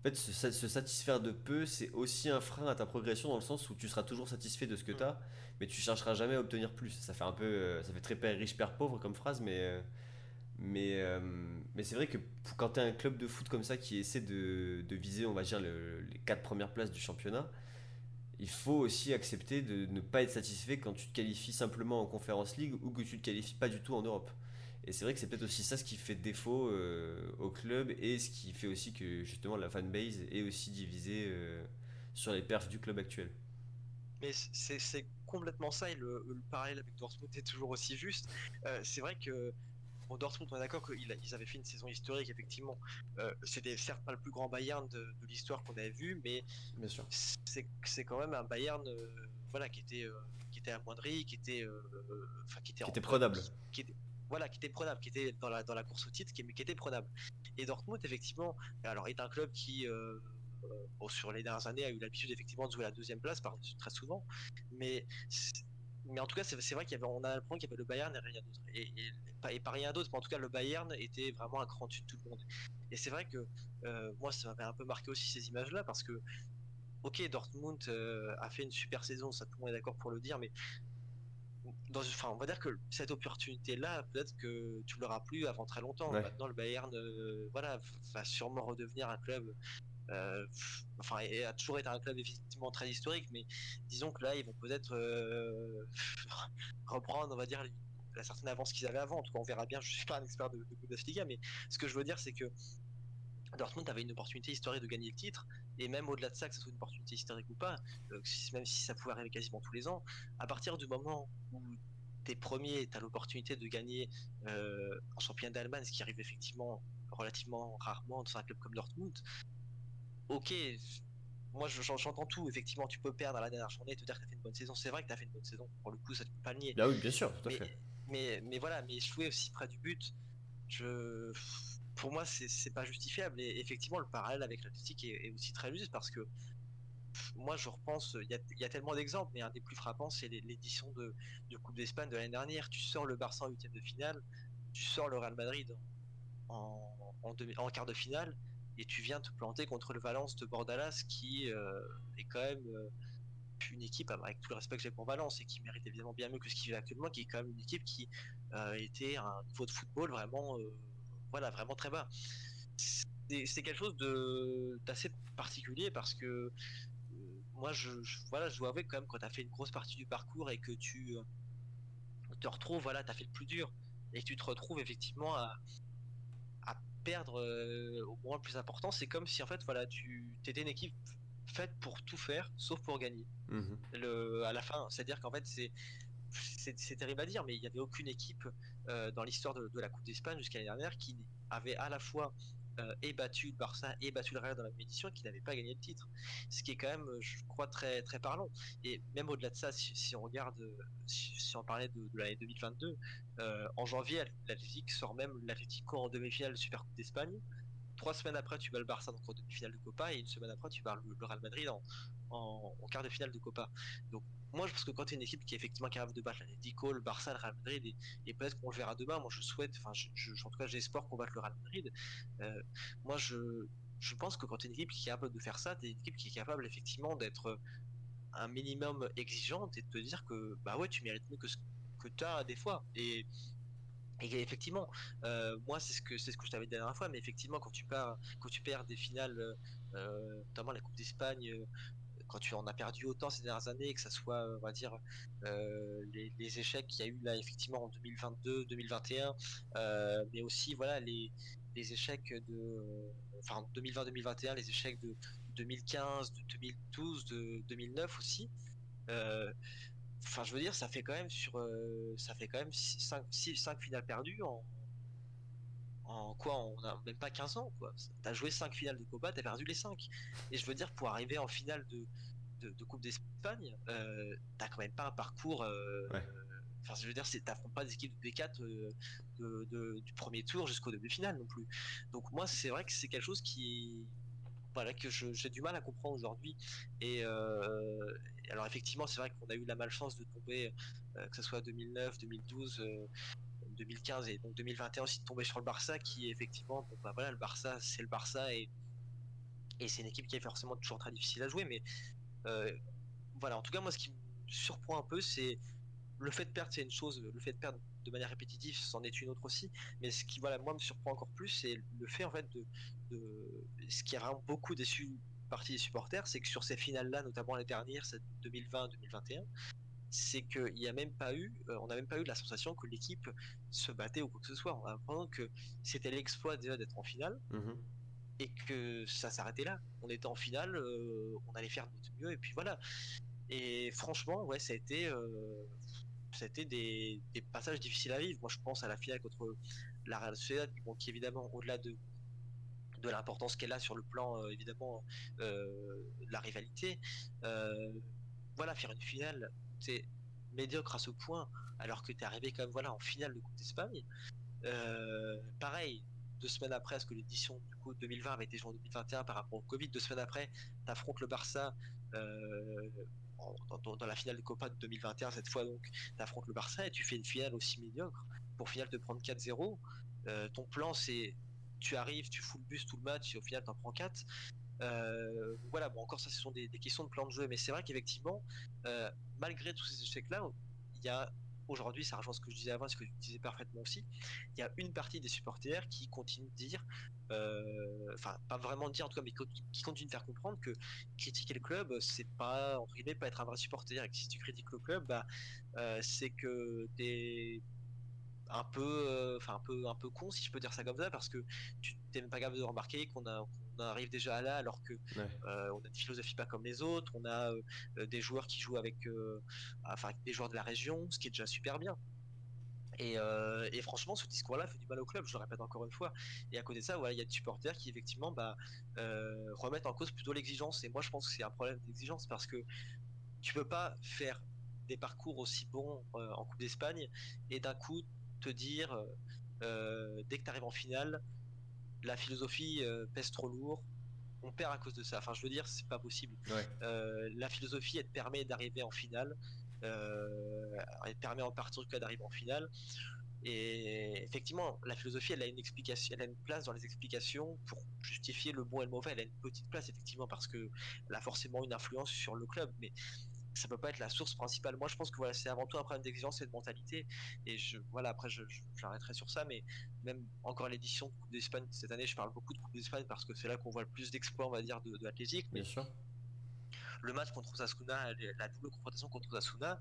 En fait, se, sa- se satisfaire de peu, c'est aussi un frein à ta progression dans le sens où tu seras toujours satisfait de ce que tu as, mais tu chercheras jamais à obtenir plus. Ça fait un peu. euh, Ça fait très père riche, père pauvre comme phrase, mais. euh, mais, euh, mais c'est vrai que quand tu as un club de foot comme ça qui essaie de, viser, on va dire, le- les quatre premières places du championnat, il faut aussi accepter de ne pas être satisfait quand tu te qualifies simplement en Conference League ou que tu te qualifies pas du tout en Europe. Et c'est vrai que c'est peut-être aussi ça ce qui fait défaut euh, au club et ce qui fait aussi que justement la fanbase est aussi divisée euh, sur les perfs du club actuel. Mais c'est complètement ça, et le, le parallèle avec Dortmund est toujours aussi juste. Euh, c'est vrai que bon, Dortmund, on est d'accord qu'ils ils avaient fait une saison historique, effectivement. Euh, C'était certes pas le plus grand Bayern de, de l'histoire qu'on avait vu, mais c'est quand même un Bayern euh, voilà, qui, était, euh, qui était amoindri, qui était, euh, enfin, qui était, Qui était prenable. qui- voilà, qui était prenable, qui était dans la, dans la course au titre, qui, qui était prenable. Et Dortmund, effectivement, alors est un club qui, bon, sur les dernières années, a eu l'habitude effectivement de jouer à la deuxième place par, très souvent, mais mais en tout cas, c'est vrai qu'il y avait, on a l'impression qu'il y avait le Bayern et rien d'autre. Et, et, pas- et pas rien d'autre, mais en tout cas, le Bayern était vraiment un cran dessus de tout le monde. Et c'est vrai que euh, moi, ça m'avait un peu marqué aussi ces images-là, parce que, ok, Dortmund euh, a fait une super saison, ça tout le monde est d'accord pour le dire, mais dans, enfin, on va dire que cette opportunité-là, peut-être que tu l'auras plus avant très longtemps. Ouais. Maintenant, le Bayern, euh, voilà, va sûrement redevenir un club. Euh, enfin, et a toujours été un club effectivement très historique, mais disons que là, ils vont peut-être euh, reprendre, on va dire, la certaine avance qu'ils avaient avant. En tout cas, on verra bien. Je suis pas un expert de, de Bundesliga, mais ce que je veux dire, c'est que Dortmund avait une opportunité historique de gagner le titre, et même au-delà de ça, que ce soit une opportunité historique ou pas, euh, même si ça pouvait arriver quasiment tous les ans, à partir du moment où t'es premier, t'as l'opportunité de gagner en championnat d'Allemagne, ce qui arrive effectivement relativement rarement dans un club comme Dortmund. Ok, moi je- j'en- j'entends tout. Effectivement, tu peux perdre à la dernière journée et te dire que t'as fait une bonne saison. C'est vrai que t'as fait une bonne saison. Pour le coup, ça tu peux pas le nier. Bah oui, bien sûr, tout à Mais, fait. mais, mais voilà, mais jouer aussi près du but, je, pour moi, c'est pas justifiable. Et effectivement, le parallèle avec l'Atlétique est, est aussi très juste parce que moi, je repense, il y a, il y a tellement d'exemples, mais un des plus frappants, c'est l'é- l'édition de, de Coupe d'Espagne de l'année dernière. Tu sors le Barça en huitième de finale, tu sors le Real Madrid en, en, demi- en quart de finale, et tu viens te planter contre le Valence de Bordalas, qui euh, est quand même euh, une équipe, avec tout le respect que j'ai pour Valence, et qui mérite évidemment bien mieux que ce qu'il fait actuellement, qui est quand même une équipe qui euh, était à un niveau de football vraiment, euh, voilà, vraiment très bas. C'est quelque chose d'assez particulier parce que moi, je, je- voilà, je dois avouer quand même quand tu as fait une grosse partie du parcours et que tu te retrouves, voilà, tu as fait le plus dur et tu te retrouves effectivement à perdre euh, au moment le plus important, c'est comme si en fait, voilà, tu étais une équipe faite pour tout faire sauf pour gagner Mhm. le, à la fin. C'est-à-dire qu'en fait, c'est c'est c'est terrible à dire, mais il n'y avait aucune équipe euh, dans l'histoire de, de la Coupe d'Espagne jusqu'à l'année dernière qui avait à la fois euh, et battu le Barça et battu le Real dans la même édition et qui n'avait pas gagné le titre. Ce qui est quand même, euh, je crois, très, très parlant. Et même au-delà de ça, si, on regarde, si, on parlait de, l'année 2022, euh, en janvier, l'Atlético sort même l'Atlético en demi-finale de Super Coupe d'Espagne. Trois semaines après, tu bats le Barça donc en demi-finale de Copa et une semaine après, tu bats le Real Madrid en, en, quart de finale de Copa. Donc moi je pense que quand tu es une équipe qui est effectivement capable de battre l'Atlético, le Barça, le Real Madrid et, peut-être qu'on le verra demain, moi je souhaite, enfin en tout cas j'espère qu'on batte le Real Madrid. Euh, moi je, je pense que quand tu es une équipe qui est capable de faire ça, tu es une équipe qui est capable effectivement d'être un minimum exigeante et de te dire que bah ouais tu mérites mieux que ce que tu as des fois. Et effectivement, euh, moi c'est ce que c'est ce que je t'avais dit la dernière fois, mais effectivement quand tu pars, quand tu perds des finales, euh, notamment la Coupe d'Espagne, euh, quand tu en as perdu autant ces dernières années, que ça soit, on va dire, euh, les, échecs qu'il y a eu là effectivement en 2022, 2021, euh, mais aussi voilà les, les échecs de, enfin 2020-2021, les échecs de 2015, de 2012, de 2009 aussi. Euh, Enfin, je veux dire, ça fait quand même sur, euh, ça fait quand même 5 finales perdues en, en quoi On a même pas 15 ans, quoi. T'as joué 5 finales de Copa, t'as perdu les 5. Et je veux dire, pour arriver en finale de, de, Coupe d'Espagne, euh, t'as quand même pas un parcours. Euh, enfin, je veux dire, t'affrontes pas des équipes de B4 euh, du premier tour jusqu'au demi-finale non plus. Donc, moi, c'est vrai que c'est quelque chose qui. Voilà, que j'ai du mal à comprendre aujourd'hui. Et alors, effectivement, c'est vrai qu'on a eu la malchance de tomber, que ce soit 2009, 2012. 2015 et donc 2021 aussi de tomber sur le Barça qui effectivement bah voilà le Barça c'est le Barça et c'est une équipe qui est forcément toujours très difficile à jouer mais euh, voilà en tout cas moi ce qui me surprend un peu c'est le fait de perdre c'est une chose le fait de perdre de manière répétitive c'en est une autre aussi mais ce qui voilà moi me surprend encore plus c'est le fait en fait de, ce qui a vraiment beaucoup déçu partie des supporters c'est que sur ces finales là notamment la dernière cette 2020 2021 c'est qu'il n'y a même pas eu, euh, on n'a même pas eu la sensation que l'équipe se battait ou quoi que ce soit. On a l'impression que c'était l'exploit déjà d'être en finale mhm. et que ça s'arrêtait là. On était en finale, euh, on allait faire de notre mieux et puis voilà. Et franchement, ouais, ça a été, euh, ça a été des, passages difficiles à vivre. Moi, je pense à la finale contre la Real Sociedad, qui évidemment, au-delà de de l'importance qu'elle a sur le plan évidemment de la rivalité. voilà, faire une finale t'es médiocre à ce point, alors que t'es arrivé quand même voilà, en finale de Coupe d'Espagne. Euh, pareil, deux semaines après, parce que l'édition du coup 2020 avait été jouée en 2021 par rapport au Covid, deux semaines après, t'affrontes le Barça euh, dans, la finale de Copa de 2021 cette fois donc, t'affrontes le Barça et tu fais une finale aussi médiocre pour finale te prendre 4-0. Euh, ton plan c'est tu arrives, tu fous le bus tout le match et au final t'en prends 4. Euh, voilà, bon, encore ça, ce sont des, questions de plan de jeu, mais c'est vrai qu'effectivement, euh, malgré tous ces échecs-là, il y a aujourd'hui, ça rejoint ce que je disais avant, ce que tu disais parfaitement aussi, il y a une partie des supporters qui continue de dire, euh, enfin, pas vraiment dire en tout cas, mais qui continue de faire comprendre que critiquer le club, c'est pas, entre guillemets, pas être un vrai supporter, et que si tu critiques le club, bah, c'est que t'es un peu, enfin, un peu, un peu con, si je peux dire ça comme ça, parce que tu t'es même pas capable de remarquer qu'on a, on arrive déjà à là alors que euh, on a une philosophie pas comme les autres, on a euh, des joueurs qui jouent avec, euh, enfin des joueurs de la région, ce qui est déjà super bien. Et, franchement, ce discours-là fait du mal au club, je le répète encore une fois. Et à côté de ça, il y a des supporters qui effectivement bah, remettent en cause plutôt l'exigence. Et moi, je pense que c'est un problème d'exigence parce que tu peux pas faire des parcours aussi bons en Coupe d'Espagne et d'un coup te dire dès que tu arrives en finale, la philosophie euh, pèse trop lourd, on perd à cause de ça. Enfin, je veux dire, c'est pas possible. Euh, la philosophie, elle te permet d'arriver en finale. Euh, elle te permet en partie cas d'arriver en finale. Et effectivement, la philosophie, elle a une explication, elle a une place dans les explications pour justifier le bon et le mauvais. Elle a une petite place effectivement parce que elle a forcément une influence sur le club, mais ça peut pas être la source principale. Moi, je pense que voilà, c'est avant tout un problème d'exigence et de mentalité. Et je, voilà, après, je, j'arrêterai sur ça, mais même encore l'édition de Coupe d'Espagne cette année, je parle beaucoup de Coupe d'Espagne parce que c'est là qu'on voit le plus d'exploits, on va dire, de, de Bien sûr. Le match contre Osasuna, la double confrontation contre Osasuna,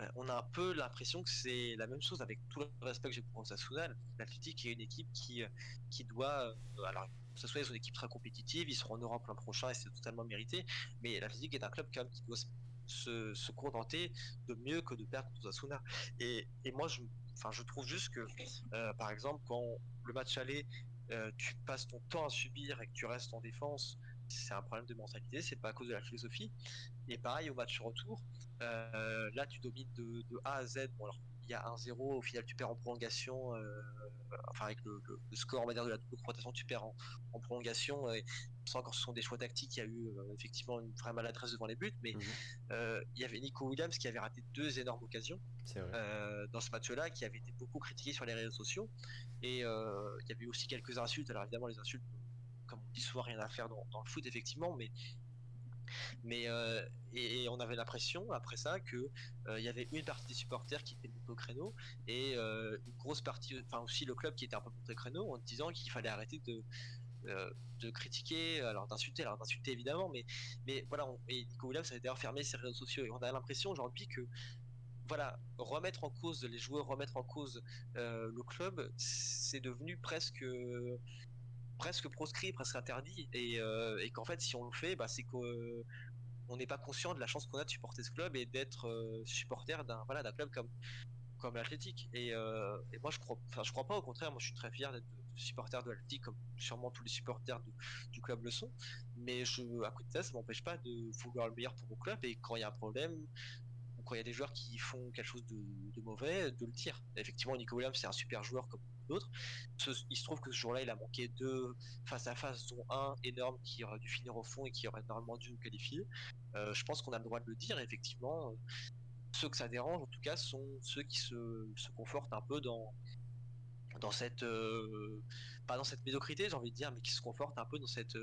euh, on a un peu l'impression que c'est la même chose avec tout le respect que j'ai pour Osasuna. L'Athletic est une équipe qui, euh, qui doit, euh, alors Osasuna est une équipe très compétitive, ils seront en Europe l'an prochain et c'est totalement mérité. Mais l'Athletic est un club quand même qui doit se, contenter de mieux que de perdre contre Osasuna. Et, et moi, je, je trouve juste que, euh, par exemple, quand le match aller, euh, tu passes ton temps à subir et que tu restes en défense, c'est un problème de mentalité, c'est pas à cause de la philosophie. Et pareil au match retour, euh, là tu domines de, de, A à Z. il y a 1-0, au final tu perds en prolongation, enfin avec le, score on va dire de la double confrontation, tu perds en, en prolongation. Et sans encore ce sont des choix tactiques, il y a eu euh, effectivement une vraie maladresse devant les buts, mais mhm. euh, il y avait Nico Williams qui avait raté deux énormes occasions euh, dans ce match-là, qui avait été beaucoup critiqué sur les réseaux sociaux. Et il y avait aussi quelques insultes. Alors évidemment, les insultes, comme on dit souvent, rien à faire dans, le foot, effectivement, mais mais et, on avait l'impression après ça que il y avait une partie des supporters qui étaient montés au créneau et une grosse partie, enfin aussi le club qui était un peu monté au créneau en disant qu'il fallait arrêter de euh, de critiquer, alors d'insulter, alors d'insulter évidemment, mais, mais voilà, et Nico Williams avait d'ailleurs fermé ses réseaux sociaux et on a l'impression aujourd'hui que voilà, remettre en cause les joueurs, remettre en cause euh, le club, c'est devenu presque presque proscrit, presque interdit, et, euh, et qu'en fait, si on le fait, bah, c'est qu'on n'est pas conscient de la chance qu'on a de supporter ce club et d'être supporter d'un voilà, club comme comme l'Athletic. Et, et, moi, je crois, je crois pas. Au contraire, moi, je suis très fier d'être supporter de l'Athletic, comme sûrement tous les supporters du club le sont. Mais je, à côté de ça, ça m'empêche pas de vouloir le meilleur pour mon club. Et quand il y a un problème, quand il y a des joueurs qui font quelque chose de, mauvais, de le dire. Effectivement, Nico Williams, c'est un super joueur comme d'autres. Il se trouve que ce jour-là, il a manqué deux face à face, dont un énorme qui aurait dû finir au fond et qui aurait normalement dû nous qualifier. Euh, je pense qu'on a le droit de le dire. Effectivement, ceux que ça dérange, en tout cas, sont ceux qui se, confortent un peu dans, dans cette euh, pas dans cette médiocrité j'ai envie de dire mais qui se confortent un peu dans cette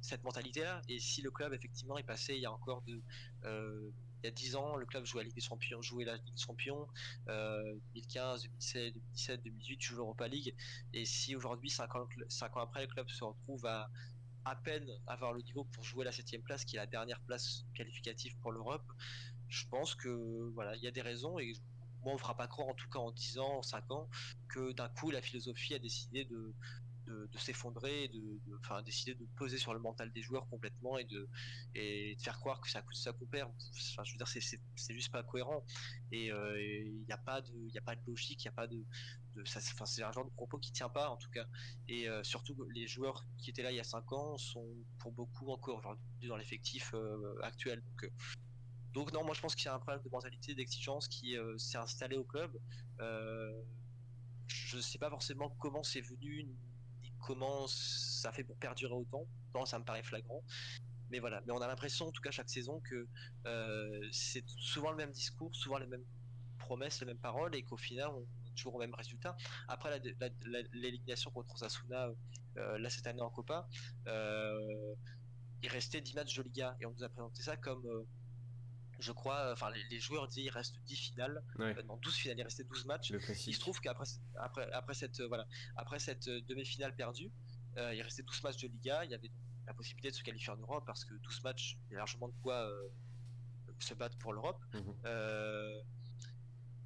cette mentalité là et si le club effectivement est passé il y a encore de euh, il y a 10 ans, le club jouait la Ligue des Champions, jouait la Ligue des Champions, 2015, 2016, 2017, 2018, joue l'Europa League. Et si aujourd'hui, 5 ans, après, le club se retrouve à à peine avoir le niveau pour jouer la 7 place, qui est la dernière place qualificative pour l'Europe, je pense que voilà, il y a des raisons et moi on ne fera pas croire en tout cas en 10 ans, en 5 ans, que d'un coup la philosophie a décidé de, de, s'effondrer, de, enfin, décider de poser sur le mental des joueurs complètement et de, et de faire croire que ça, ça perd. Enfin, je veux dire, c'est juste pas cohérent. Et euh, il n'y a pas de, il a pas de logique, il n'y a pas de, de ça, enfin, c'est un genre de propos qui tient pas en tout cas. Et euh, surtout, les joueurs qui étaient là il y a 5 ans sont pour beaucoup encore aujourd'hui dans l'effectif euh, actuel. Donc, donc non, moi je pense qu'il y a un problème de mentalité, d'exigence qui s'est installé au club. je ne sais pas forcément comment c'est venu, comment ça fait pour perdurer autant. Non, ça me paraît flagrant. Mais voilà, mais on a l'impression, en tout cas chaque saison, que euh, c'est souvent le même discours, souvent les mêmes promesses, les mêmes paroles, et qu'au final, on est toujours au même résultat. Après l'élimination contre Sasuna, euh, là cette année en Copa, euh, il restait 10 matchs de Liga, et on nous a présenté ça comme je crois, enfin les, joueurs disaient il reste 10 finales, ouais. 12 finales, il restait 12 matchs. Il se trouve qu'après après, après cette, euh, voilà, après cette euh, demi-finale perdue, euh, il restait 12 matchs de Liga, il y avait la possibilité de se qualifier en Europe parce que 12 matchs, il y a largement de quoi se battre pour l'Europe. Mhm.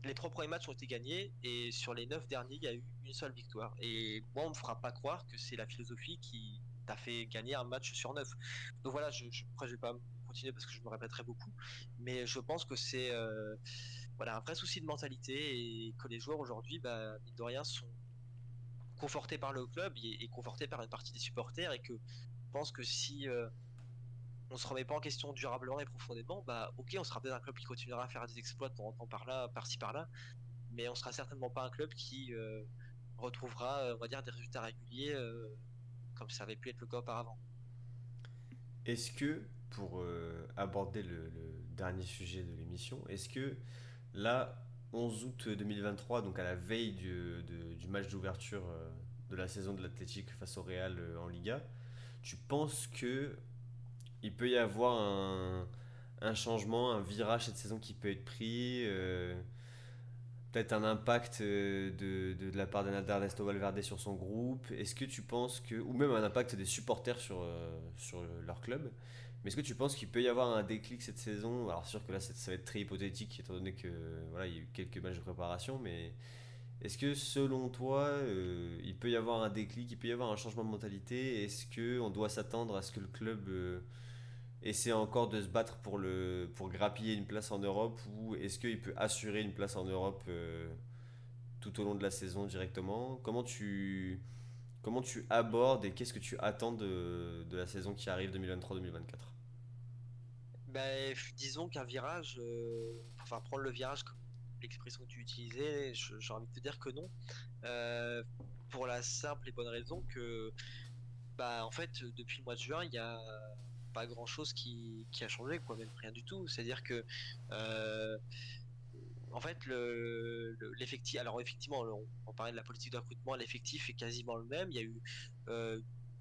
les trois premiers matchs ont été gagnés et sur les 9 derniers, il y a eu une seule victoire. Et moi, on me fera pas croire que c'est la philosophie qui t'a fait gagner un match sur 9. Donc voilà, je, je, après, je vais pas parce que je me répéterai beaucoup. Mais je pense que c'est euh, voilà, un vrai souci de mentalité et que les joueurs aujourd'hui, bah, mine de rien, sont confortés par le club et, confortés par une partie des supporters et que je pense que si euh, on se remet pas en question durablement et profondément, bah ok, on sera peut-être un club qui continuera à faire des exploits de en temps par là, par-ci par-là, mais on sera certainement pas un club qui euh, retrouvera, on va dire, des résultats réguliers comme ça avait pu être le cas auparavant. Est-ce que pour euh, aborder le, dernier sujet de l'émission. Est-ce que là, 11 août 2023, donc à la veille du, match d'ouverture euh, de la saison de l'Athletic face au Real euh, en Liga, tu penses que il peut y avoir un, changement, un virage cette saison qui peut être pris peut-être un impact de, la part d'Ernesto Valverde sur son groupe? Est-ce que tu penses que, ou même un impact des supporters sur leur club? Mais est-ce que tu penses qu'il peut y avoir un déclic cette saison? Alors sûr que là ça, va être très hypothétique étant donné que voilà il y a eu quelques matchs de préparation, mais est-ce que selon toi euh, il peut y avoir un déclic, il peut y avoir un changement de mentalité? Est-ce que on doit s'attendre à ce que le club euh, essaie encore de se battre pour le pour grappiller une place en Europe? Ou est-ce qu'il peut assurer une place en Europe euh, tout au long de la saison directement? Comment tu comment tu abordes et qu'est-ce que tu attends de, de la saison qui arrive 2023-2024 bah, disons qu'un virage, euh, enfin prendre le virage, l'expression que tu utilisais, j'ai envie de te dire que non. Euh, pour la simple et bonne raison que, bah, en fait, depuis le mois de juin, il n'y a pas grand chose qui, a changé, quoi, même rien du tout. C'est-à-dire que, euh, en fait, l'effectif, alors effectivement, on, parlait de la politique de recrutement, l'effectif est quasiment le même. Il y a eu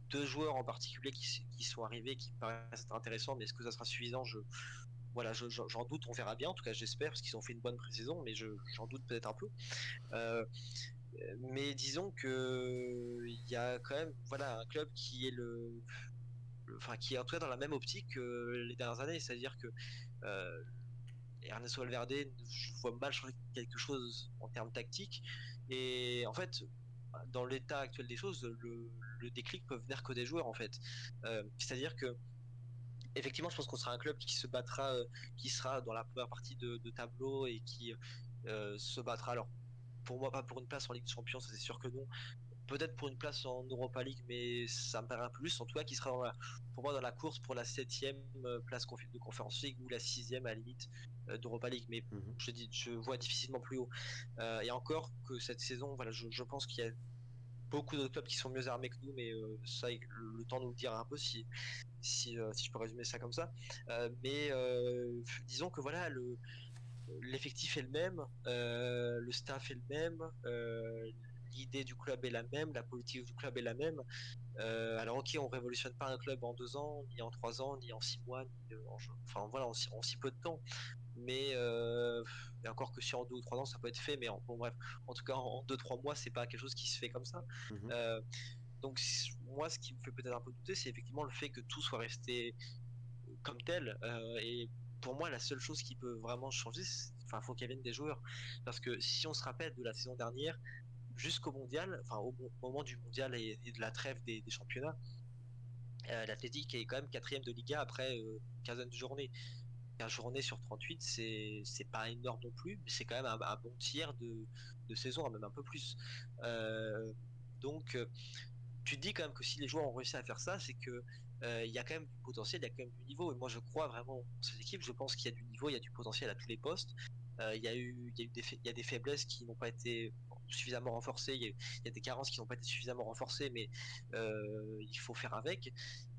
deux joueurs en particulier qui, sont arrivés qui paraissent intéressants, mais est-ce que ça sera suffisant? Je, voilà, j'en doute, on verra bien. En tout cas, j'espère, parce qu'ils ont fait une bonne pré-saison, mais j'en doute peut-être un peu. Euh, mais disons que il y a quand même, voilà, un club qui est enfin, qui est en tout cas dans la même optique que les dernières années, c'est-à-dire que euh, Ernesto Valverde, je vois mal changer quelque chose en termes tactiques, et en fait, dans l'état actuel des choses, le, déclic peut venir que des joueurs en fait. Euh, c'est-à-dire que effectivement, je pense qu'on sera un club qui se battra, euh, qui sera dans la première partie de, tableau et qui se battra. Alors, pour moi, pas pour une place en Ligue des Champions, c'est sûr que non. Peut-être pour une place en Europa League, mais ça me paraît un peu plus. En tout cas, qui sera pour moi dans la course pour la septième place de Conférence League ou la sixième à la limite d'Europa League. Mais mhm. je dis, je vois difficilement plus haut. et encore que cette saison, voilà, je, je pense qu'il y a beaucoup d'autres clubs qui sont mieux armés que nous, mais euh, ça, le, temps nous le dira un peu si, si, euh, si je peux résumer ça comme ça. Euh, mais disons que voilà, le, l'effectif est le même, le staff est le même, l'idée du club est la même, la politique du club est la même. alors ok, on révolutionne pas un club en deux ans, ni en trois ans, ni en six mois, ni en, enfin voilà, en, en, si peu de temps mais euh, encore que si en deux ou trois ans ça peut être fait, mais en, bon bref, en tout cas en deux trois mois c'est pas quelque chose qui se fait comme ça. Mhm. Euh, donc moi ce qui me fait peut-être un peu douter c'est effectivement le fait que tout soit resté comme tel euh, et pour moi la seule chose qui peut vraiment changer, enfin faut qu'il vienne des joueurs parce que si on se rappelle de la saison dernière jusqu'au mondial, enfin au, moment du mondial et, de la trêve des, championnats, l'Athletic est quand même quatrième de Liga après quinzaine de journées. 15 journées sur 38, c'est pas énorme non plus, mais c'est quand même un, bon tiers de, de, saison, même un peu plus. Euh, donc, euh, tu te dis quand même que si les joueurs ont réussi à faire ça, c'est que euh, il y a quand même du potentiel, il y a quand même du niveau. Et moi, je crois vraiment en cette équipe. Je pense qu'il y a du niveau, il y a du potentiel à tous les postes. Il y, a eu, y, a eu des, y a des faiblesses qui n'ont pas été suffisamment renforcées. Il y, a des carences qui n'ont pas été suffisamment renforcées, mais il faut faire avec.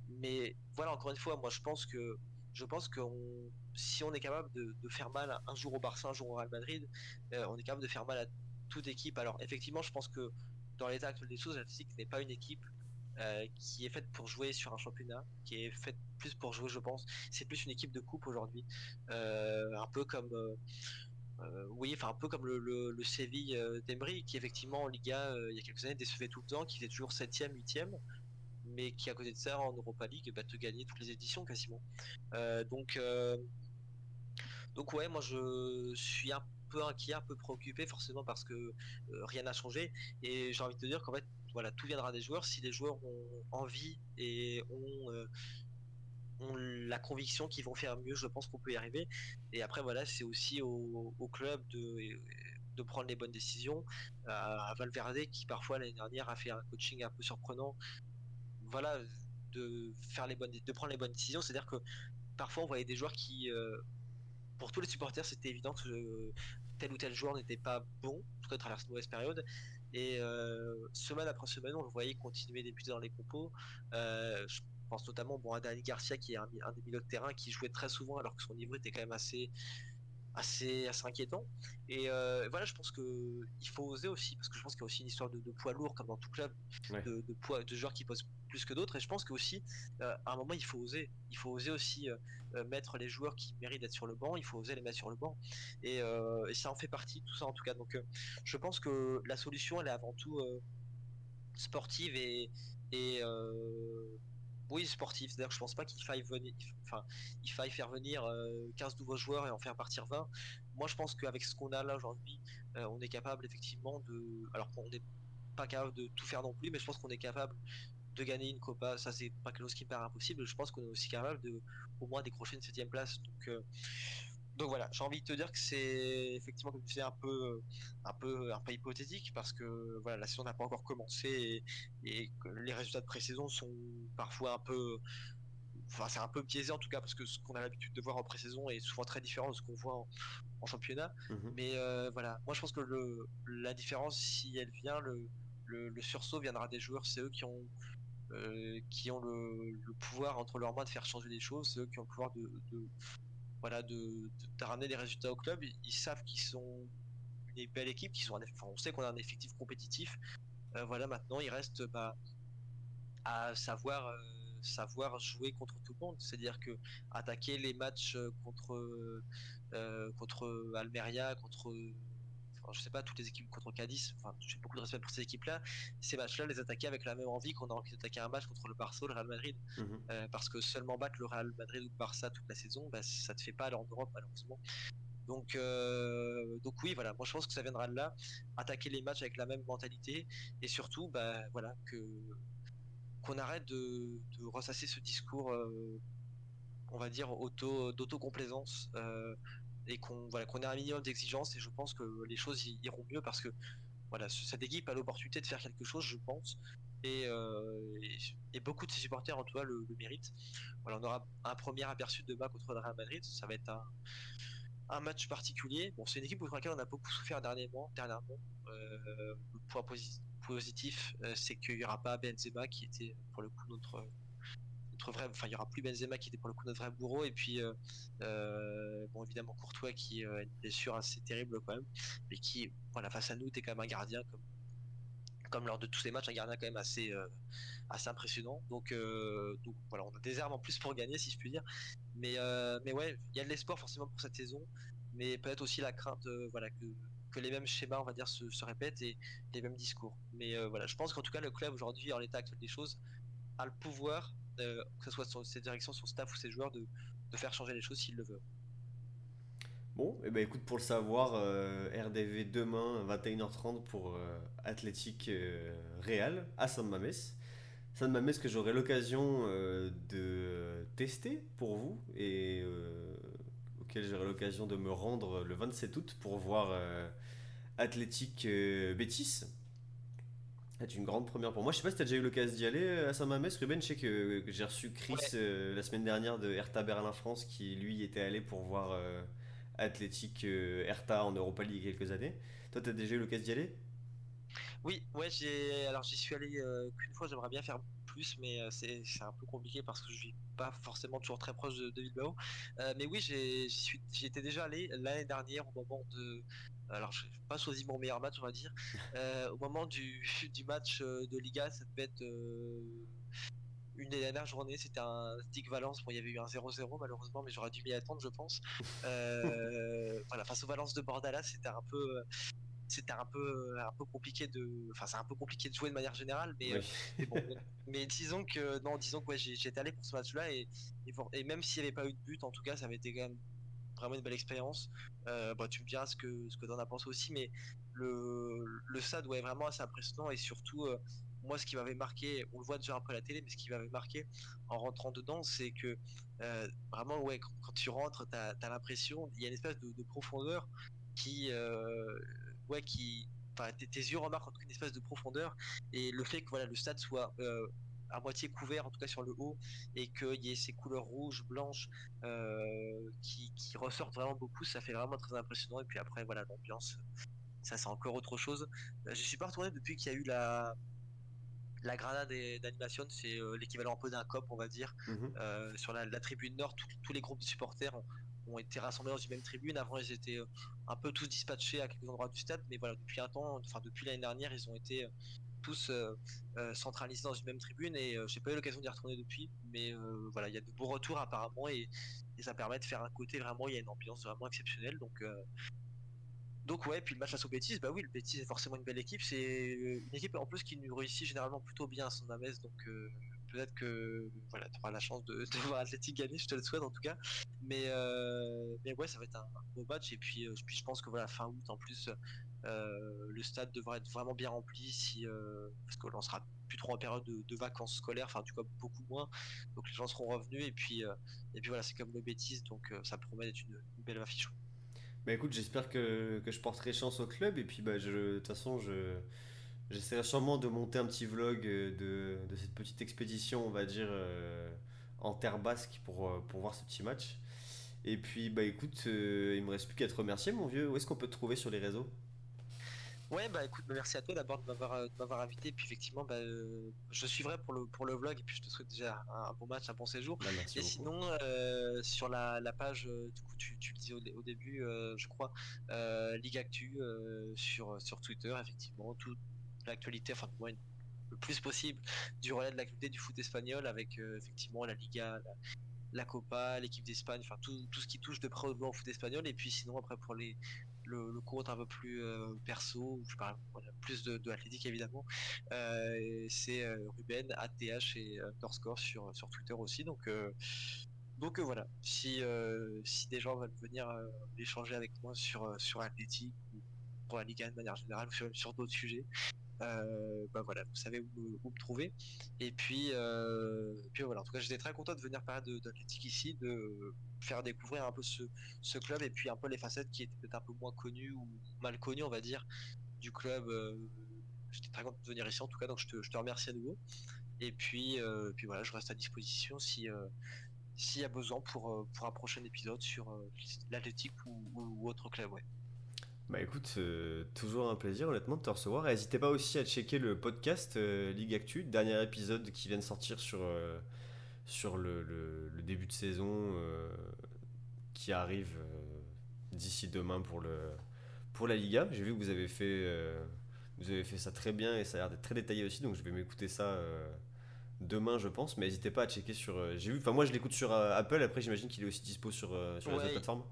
Mais voilà, encore une fois, moi, je pense que je pense que si on est capable de, faire mal un jour au Barça, un jour au Real Madrid, euh, on est capable de faire mal à toute équipe. Alors effectivement, je pense que dans l'état actuel des choses, l'Atlético n'est pas une équipe euh, qui est faite pour jouer sur un championnat, qui est faite plus pour jouer, je pense. C'est plus une équipe de coupe aujourd'hui, euh, un peu comme. Oui, enfin un peu comme le, le, Séville d'Emery, qui effectivement en Liga il y a quelques années décevait tout le temps, qui était toujours 7ème, 8ème, mais qui à côté de ça en Europa League bah, te gagner toutes les éditions quasiment. Euh, donc euh, donc ouais, moi je suis un peu inquiet, un peu préoccupé forcément parce que euh, rien n'a changé et j'ai envie de te dire qu'en fait voilà tout viendra des joueurs si les joueurs ont envie et ont la conviction qu'ils vont faire mieux, je pense qu'on peut y arriver. Et après, voilà, c'est aussi au, club de, prendre les bonnes décisions. à Valverde, qui parfois l'année dernière a fait un coaching un peu surprenant, voilà, de faire les bonnes, de prendre les bonnes décisions. C'est-à-dire que parfois on voyait des joueurs qui, euh, pour tous les supporters, c'était évident que tel ou tel joueur n'était pas bon, en tout cas traverse une mauvaise période. Et euh, semaine après semaine, on le voyait continuer débuter dans les compos. Euh, je pense notamment bon, à Dani Garcia, qui est un, des milieux de terrain qui jouait très souvent alors que son niveau était quand même assez, assez, assez inquiétant. Et voilà, je pense que il faut oser aussi, parce que je pense qu'il y a aussi une histoire de, poids lourd, comme dans tout club, de, poids, de joueurs qui posent plus que d'autres. Et je pense que aussi, euh, à un moment, il faut oser. Il faut oser aussi euh, euh, mettre les joueurs qui méritent d'être sur le banc. Il faut oser les mettre sur le banc. Et, ça en fait partie, tout ça en tout cas. Donc, je pense que la solution, elle est avant tout sportive et, et oui, sportive. C'est-à-dire que je pense pas qu'il faille il faille faire venir 15 nouveaux joueurs et en faire partir 20. Moi, je pense qu'avec ce qu'on a là aujourd'hui, on est capable effectivement de, alors qu'on n'est pas capable de tout faire non plus, mais je pense qu'on est capable de gagner une Copa, ça c'est pas quelque chose qui me paraît impossible. Je pense qu'on est aussi capable de au moins décrocher une septième place. Donc, euh, donc voilà, j'ai envie de te dire que c'est effectivement comme tu un peu, un peu, un peu hypothétique parce que voilà la saison n'a pas encore commencé et, que les résultats de pré-saison sont parfois un peu, enfin c'est un peu biaisé en tout cas parce que ce qu'on a l'habitude de voir en pré-saison est souvent très différent de ce qu'on voit en, championnat. Mhm. Mais euh, voilà, moi je pense que le, la différence si elle vient, le, le sursaut viendra des joueurs, c'est eux qui ont euh, qui ont le, pouvoir entre leurs mains de faire changer les choses, ceux qui ont le pouvoir de, voilà, de, ramener des résultats au club. Ils, savent qu'ils sont une belle équipe, qu'ils sont on sait qu'on a un effectif compétitif. Euh, voilà, maintenant il reste bah, à savoir euh, savoir jouer contre tout le monde, c'est-à-dire que attaquer les matchs contre contre Almeria, contre je sais pas, toutes les équipes contre Cadiz, enfin, j'ai beaucoup de respect pour ces équipes-là, ces matchs-là, les attaquer avec la même envie qu'on a envie d'attaquer un match contre le Barça ou le Real Madrid. Mhm. Euh, parce que seulement battre le Real Madrid ou le Barça toute la saison, bah, ça te fait pas aller en Europe, malheureusement. Donc, euh, donc oui, voilà, moi je pense que ça viendra de là, attaquer les matchs avec la même mentalité, et surtout, bah, voilà, que qu'on arrête de, ressasser ce discours, euh, on va dire, auto, d'autocomplaisance et qu'on voilà, qu'on ait un minimum d'exigence et je pense que les choses iront mieux parce que voilà, cette équipe a l'opportunité de faire quelque chose, je pense. Et, et, beaucoup de ses supporters en tout cas le, méritent. Voilà, on aura un premier aperçu de demain contre le Real Madrid. Ça va être un, match particulier. Bon, c'est une équipe contre laquelle on a beaucoup souffert dernièrement. dernièrement. Euh, le point positif, euh, c'est qu'il n'y aura pas Benzema qui était pour le coup notre vrai, enfin il y aura plus Benzema qui était pour le coup notre vrai bourreau et puis euh, bon évidemment Courtois qui a une blessure assez terrible quand même, mais qui voilà face à nous était quand même un gardien comme comme lors de tous ces matchs, un gardien quand même assez, assez impressionnant. Donc, voilà, on a des armes en plus pour gagner, si je puis dire. Mais, euh, mais ouais, il y a de l'espoir forcément pour cette saison, mais peut-être aussi la crainte euh, voilà, que, les mêmes schémas, on va dire, se, se répètent et les mêmes discours. Mais euh, voilà, je pense qu'en tout cas, le club aujourd'hui, en l'état actuel des choses, a le pouvoir, que ce soit sur ses directions, son staff ou ses joueurs, de, faire changer les choses s'il le veut. Bon, et eh ben écoute, pour le savoir, RDV demain, 21h30 pour Athletic Real à ne ce que j'aurai l'occasion euh, de tester pour vous et euh, auquel j'aurai l'occasion de me rendre le 27 août pour voir euh, Athletic Bétis. C'est une grande première pour moi. Je sais pas si tu as déjà eu l'occasion d'y aller à Saint-Mamès. Ruben, je sais que, j'ai reçu Chris la semaine dernière de Hertha Berlin-France qui lui était allé pour voir Athletic Hertha en Europa League il y a quelques années. Toi, tu as déjà eu l'occasion d'y aller? Oui, ouais, j'ai alors j'y suis allé euh, qu'une fois, j'aimerais bien faire plus, mais euh, c'est un peu compliqué parce que je vis pas forcément toujours très proche de, de Bilbao. Euh, mais oui, j'y étais déjà allé l'année dernière au moment de. Alors, je n'ai pas choisi mon meilleur match, on va dire. au moment du, du match de Liga, ça devait être une des dernières journées, c'était un Stick Valence. Bon, il y avait eu un 0-0 malheureusement, mais j'aurais dû m'y attendre, je pense. voilà, face au Valence de Bordala, c'était un peu, c'était un peu un peu compliqué de enfin c'est un peu compliqué de jouer de manière générale mais euh, mais, disons que non disons que ouais, j'étais allé pour ce match là et, et, même s'il n'y avait pas eu de but en tout cas ça avait été quand même vraiment une belle expérience. Euh, bah, tu me diras ce que ce que t'en as pensé aussi mais le le stade ouais vraiment assez impressionnant. Et surtout euh, moi ce qui m'avait marqué on le voit déjà après la télé mais ce qui m'avait marqué en rentrant dedans c'est que vraiment ouais quand, tu rentres t'as as, l'impression il y a une espèce de, de profondeur qui ouais, qui, tes, yeux remarquent une espèce de profondeur. Et le fait que voilà le stade soit euh, à moitié couvert, en tout cas sur le haut, et qu'il y ait ces couleurs rouges, blanches euh, qui, ressortent vraiment beaucoup, ça fait vraiment très impressionnant. Et puis après, voilà, l'ambiance, ça c'est encore autre chose. Euh, je suis pas retourné depuis qu'il y a eu la la granade d'animation, c'est l'équivalent un peu d'un cop, on va dire, mhm. sur la, tribune nord. tous les groupes de supporters ont, ont été rassemblés dans une même tribune. Avant, ils étaient euh, un peu tous dispatchés à quelques endroits du stade, mais voilà, depuis un temps, enfin depuis l'année dernière, ils ont été euh, tous euh, centralisés dans une même tribune et j'ai pas eu l'occasion d'y retourner depuis, mais voilà, il y a de beaux retours apparemment et, ça permet de faire un côté vraiment, il y a une ambiance vraiment exceptionnelle. Donc donc ouais, puis le match face au Betis, bah oui, le Betis est forcément une belle équipe. C'est une équipe en plus qui nous réussit généralement plutôt bien à son amès, donc peut-être que voilà, tu auras la chance de, voir Athletic gagner, je te le souhaite en tout cas. Mais, euh, ouais, ça va être un, beau match. Et puis, euh, puis je pense que voilà, fin août en plus, euh, le stade devrait être vraiment bien rempli si, parce que l'on sera plus trop en période de, vacances scolaires, enfin, du coup, beaucoup moins. Donc les gens seront revenus. Et puis, et puis voilà, c'est comme le bêtise, donc ça promet d'être une, belle affiche. Bah écoute, j'espère que, que, je porterai chance au club. Et puis, bah, de toute façon, je J'essaierai sûrement de monter un petit vlog euh, de, cette petite expédition, on va dire, euh, en terre basque pour, euh, pour voir ce petit match. Et puis, bah écoute, il me reste plus qu'à te remercier, mon vieux. Où est-ce qu'on peut te trouver sur les réseaux? Ouais, bah écoute, merci à toi d'abord de m'avoir invité. Puis effectivement, bah, je suivrai pour le, pour le vlog. Et puis je te souhaite déjà un, bon match, un bon séjour. Bah, et sinon, sur la, page, du coup, tu, tu le disais au, début, je crois, Ligue Actu sur, sur Twitter, effectivement, tout l'actualité, enfin moins le plus possible du relais de l'actualité du foot espagnol avec euh, effectivement la Liga, la, Copa, l'équipe d'Espagne, enfin tout, tout, ce qui touche de près au foot espagnol. Et puis sinon après pour les le, le compte un peu plus euh, perso, je parle plus de, de évidemment, euh, c'est Ruben ATH et underscore sur sur Twitter aussi. Donc donc voilà, si, si des gens veulent venir échanger avec moi sur, sur Athletic ou pour la Liga de manière générale, sur, sur d'autres sujets, Euh, bah voilà, vous savez où, me- trouver. Et puis, euh, puis voilà, en tout cas, j'étais très content de venir parler d'Athletic ici, de faire découvrir un peu ce, ce club et puis un peu les facettes qui étaient peut-être un peu moins connues ou mal connues, on va dire, du club. euh, j'étais très content de venir ici en tout cas, donc je te, je te remercie à nouveau. Et puis, puis voilà, je reste à disposition si s'il y a besoin pour, pour un prochain épisode sur l'Athletic ou, ou- ou autre club. Ouais. Bah écoute, euh, toujours un plaisir honnêtement de te recevoir. N'hésitez pas aussi à checker le podcast euh, Ligue Actu, dernier épisode qui vient de sortir sur, euh, sur le, le- le début de saison euh, qui arrive d'ici demain pour, le, pour la Liga. J'ai vu que vous avez, fait, vous avez fait ça très bien et ça a l'air d'être très détaillé aussi, donc je vais m'écouter ça demain je pense. Mais n'hésitez pas à checker sur... J'ai vu, enfin moi je l'écoute sur Apple, après j'imagine qu'il est aussi dispo sur, sur les autres plateformes.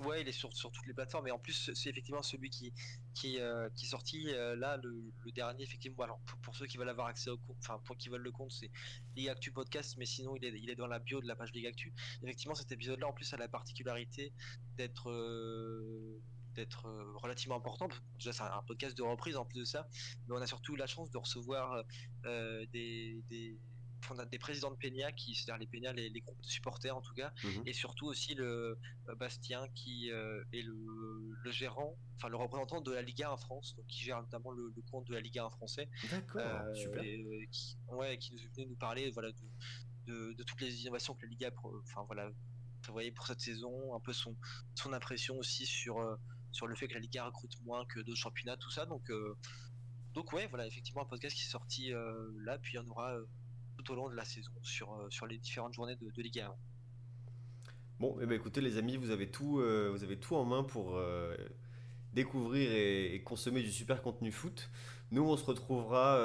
Ouais, il est sur, sur toutes les plateformes et en plus c'est effectivement celui qui qui, euh, qui est sorti euh, là le, dernier effectivement. Alors pour, ceux qui veulent avoir accès au compte, enfin pour qui veulent le compte, c'est Ligue Actu Podcast, mais sinon il est, il est dans la bio de la page Ligue Actu. Effectivement, cet épisode-là en plus a la particularité d'être euh, relativement important. Déjà, c'est un podcast de reprise en plus de ça, mais on a surtout la chance de recevoir des enfin, on a des présidents de Peña qui, c'est-à-dire les Peña, les, les groupes de supporters en tout cas, Mhm. et surtout aussi le euh, Bastien qui euh, est le, le gérant, enfin le représentant de la Liga en France, donc qui gère notamment le, le compte de la Liga en français, D'accord, euh, super. et, qui, ouais, qui nous est venu nous parler voilà de, de, de toutes les innovations que la Liga, enfin voilà, prévoyait pour cette saison, un peu son son impression aussi sur sur le fait que la Liga recrute moins que d'autres championnats, tout ça, donc euh, donc ouais, voilà, effectivement un podcast qui est sorti euh, là, puis il y en aura euh, tout au long de la saison sur euh, sur les différentes journées de, de Liga. ouais. Bon, eh ben, écoutez les amis, vous avez tout, euh, vous avez tout en main pour euh, découvrir et, consommer du super contenu foot. Nous, on se retrouvera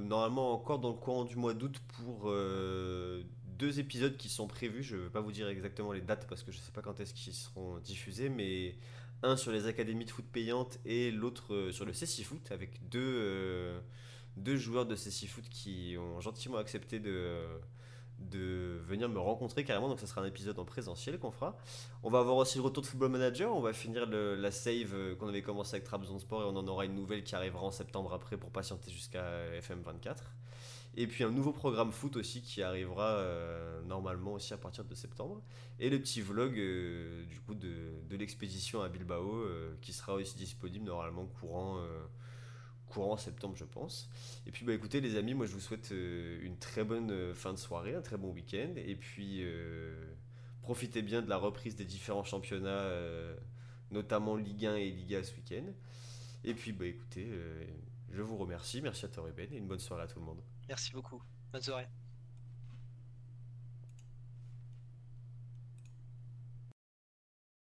normalement encore dans le courant du mois d'août pour deux épisodes qui sont prévus. Je ne vais pas vous dire exactement les dates parce que je ne sais pas quand est-ce qu'ils seront diffusés, mais un sur les académies de foot payantes et l'autre sur le CC Foot avec deux, deux joueurs de CC Foot qui ont gentiment accepté de de venir me rencontrer carrément. Donc, ça sera un épisode en présentiel qu'on fera. On va avoir aussi le retour de Football Manager. On va finir la save euh, qu'on avait commencé avec Trabzonspor et on en aura une nouvelle qui arrivera en septembre après pour patienter jusqu'à FM24. Et puis un nouveau programme foot aussi qui arrivera euh, normalement aussi à partir de septembre. Et le petit vlog euh, du coup de, de l'expédition à Bilbao qui sera aussi disponible normalement courant, courant septembre je pense. Et puis bah écoutez les amis, moi je vous souhaite euh, une très bonne euh, fin de soirée, un très bon week-end. Et puis euh, profitez bien de la reprise des différents championnats, notamment Ligue 1 et Liga ce week-end. Et puis bah écoutez, je vous remercie, merci à toi Ruben et une bonne soirée à tout le monde. Merci beaucoup. Bonne soirée.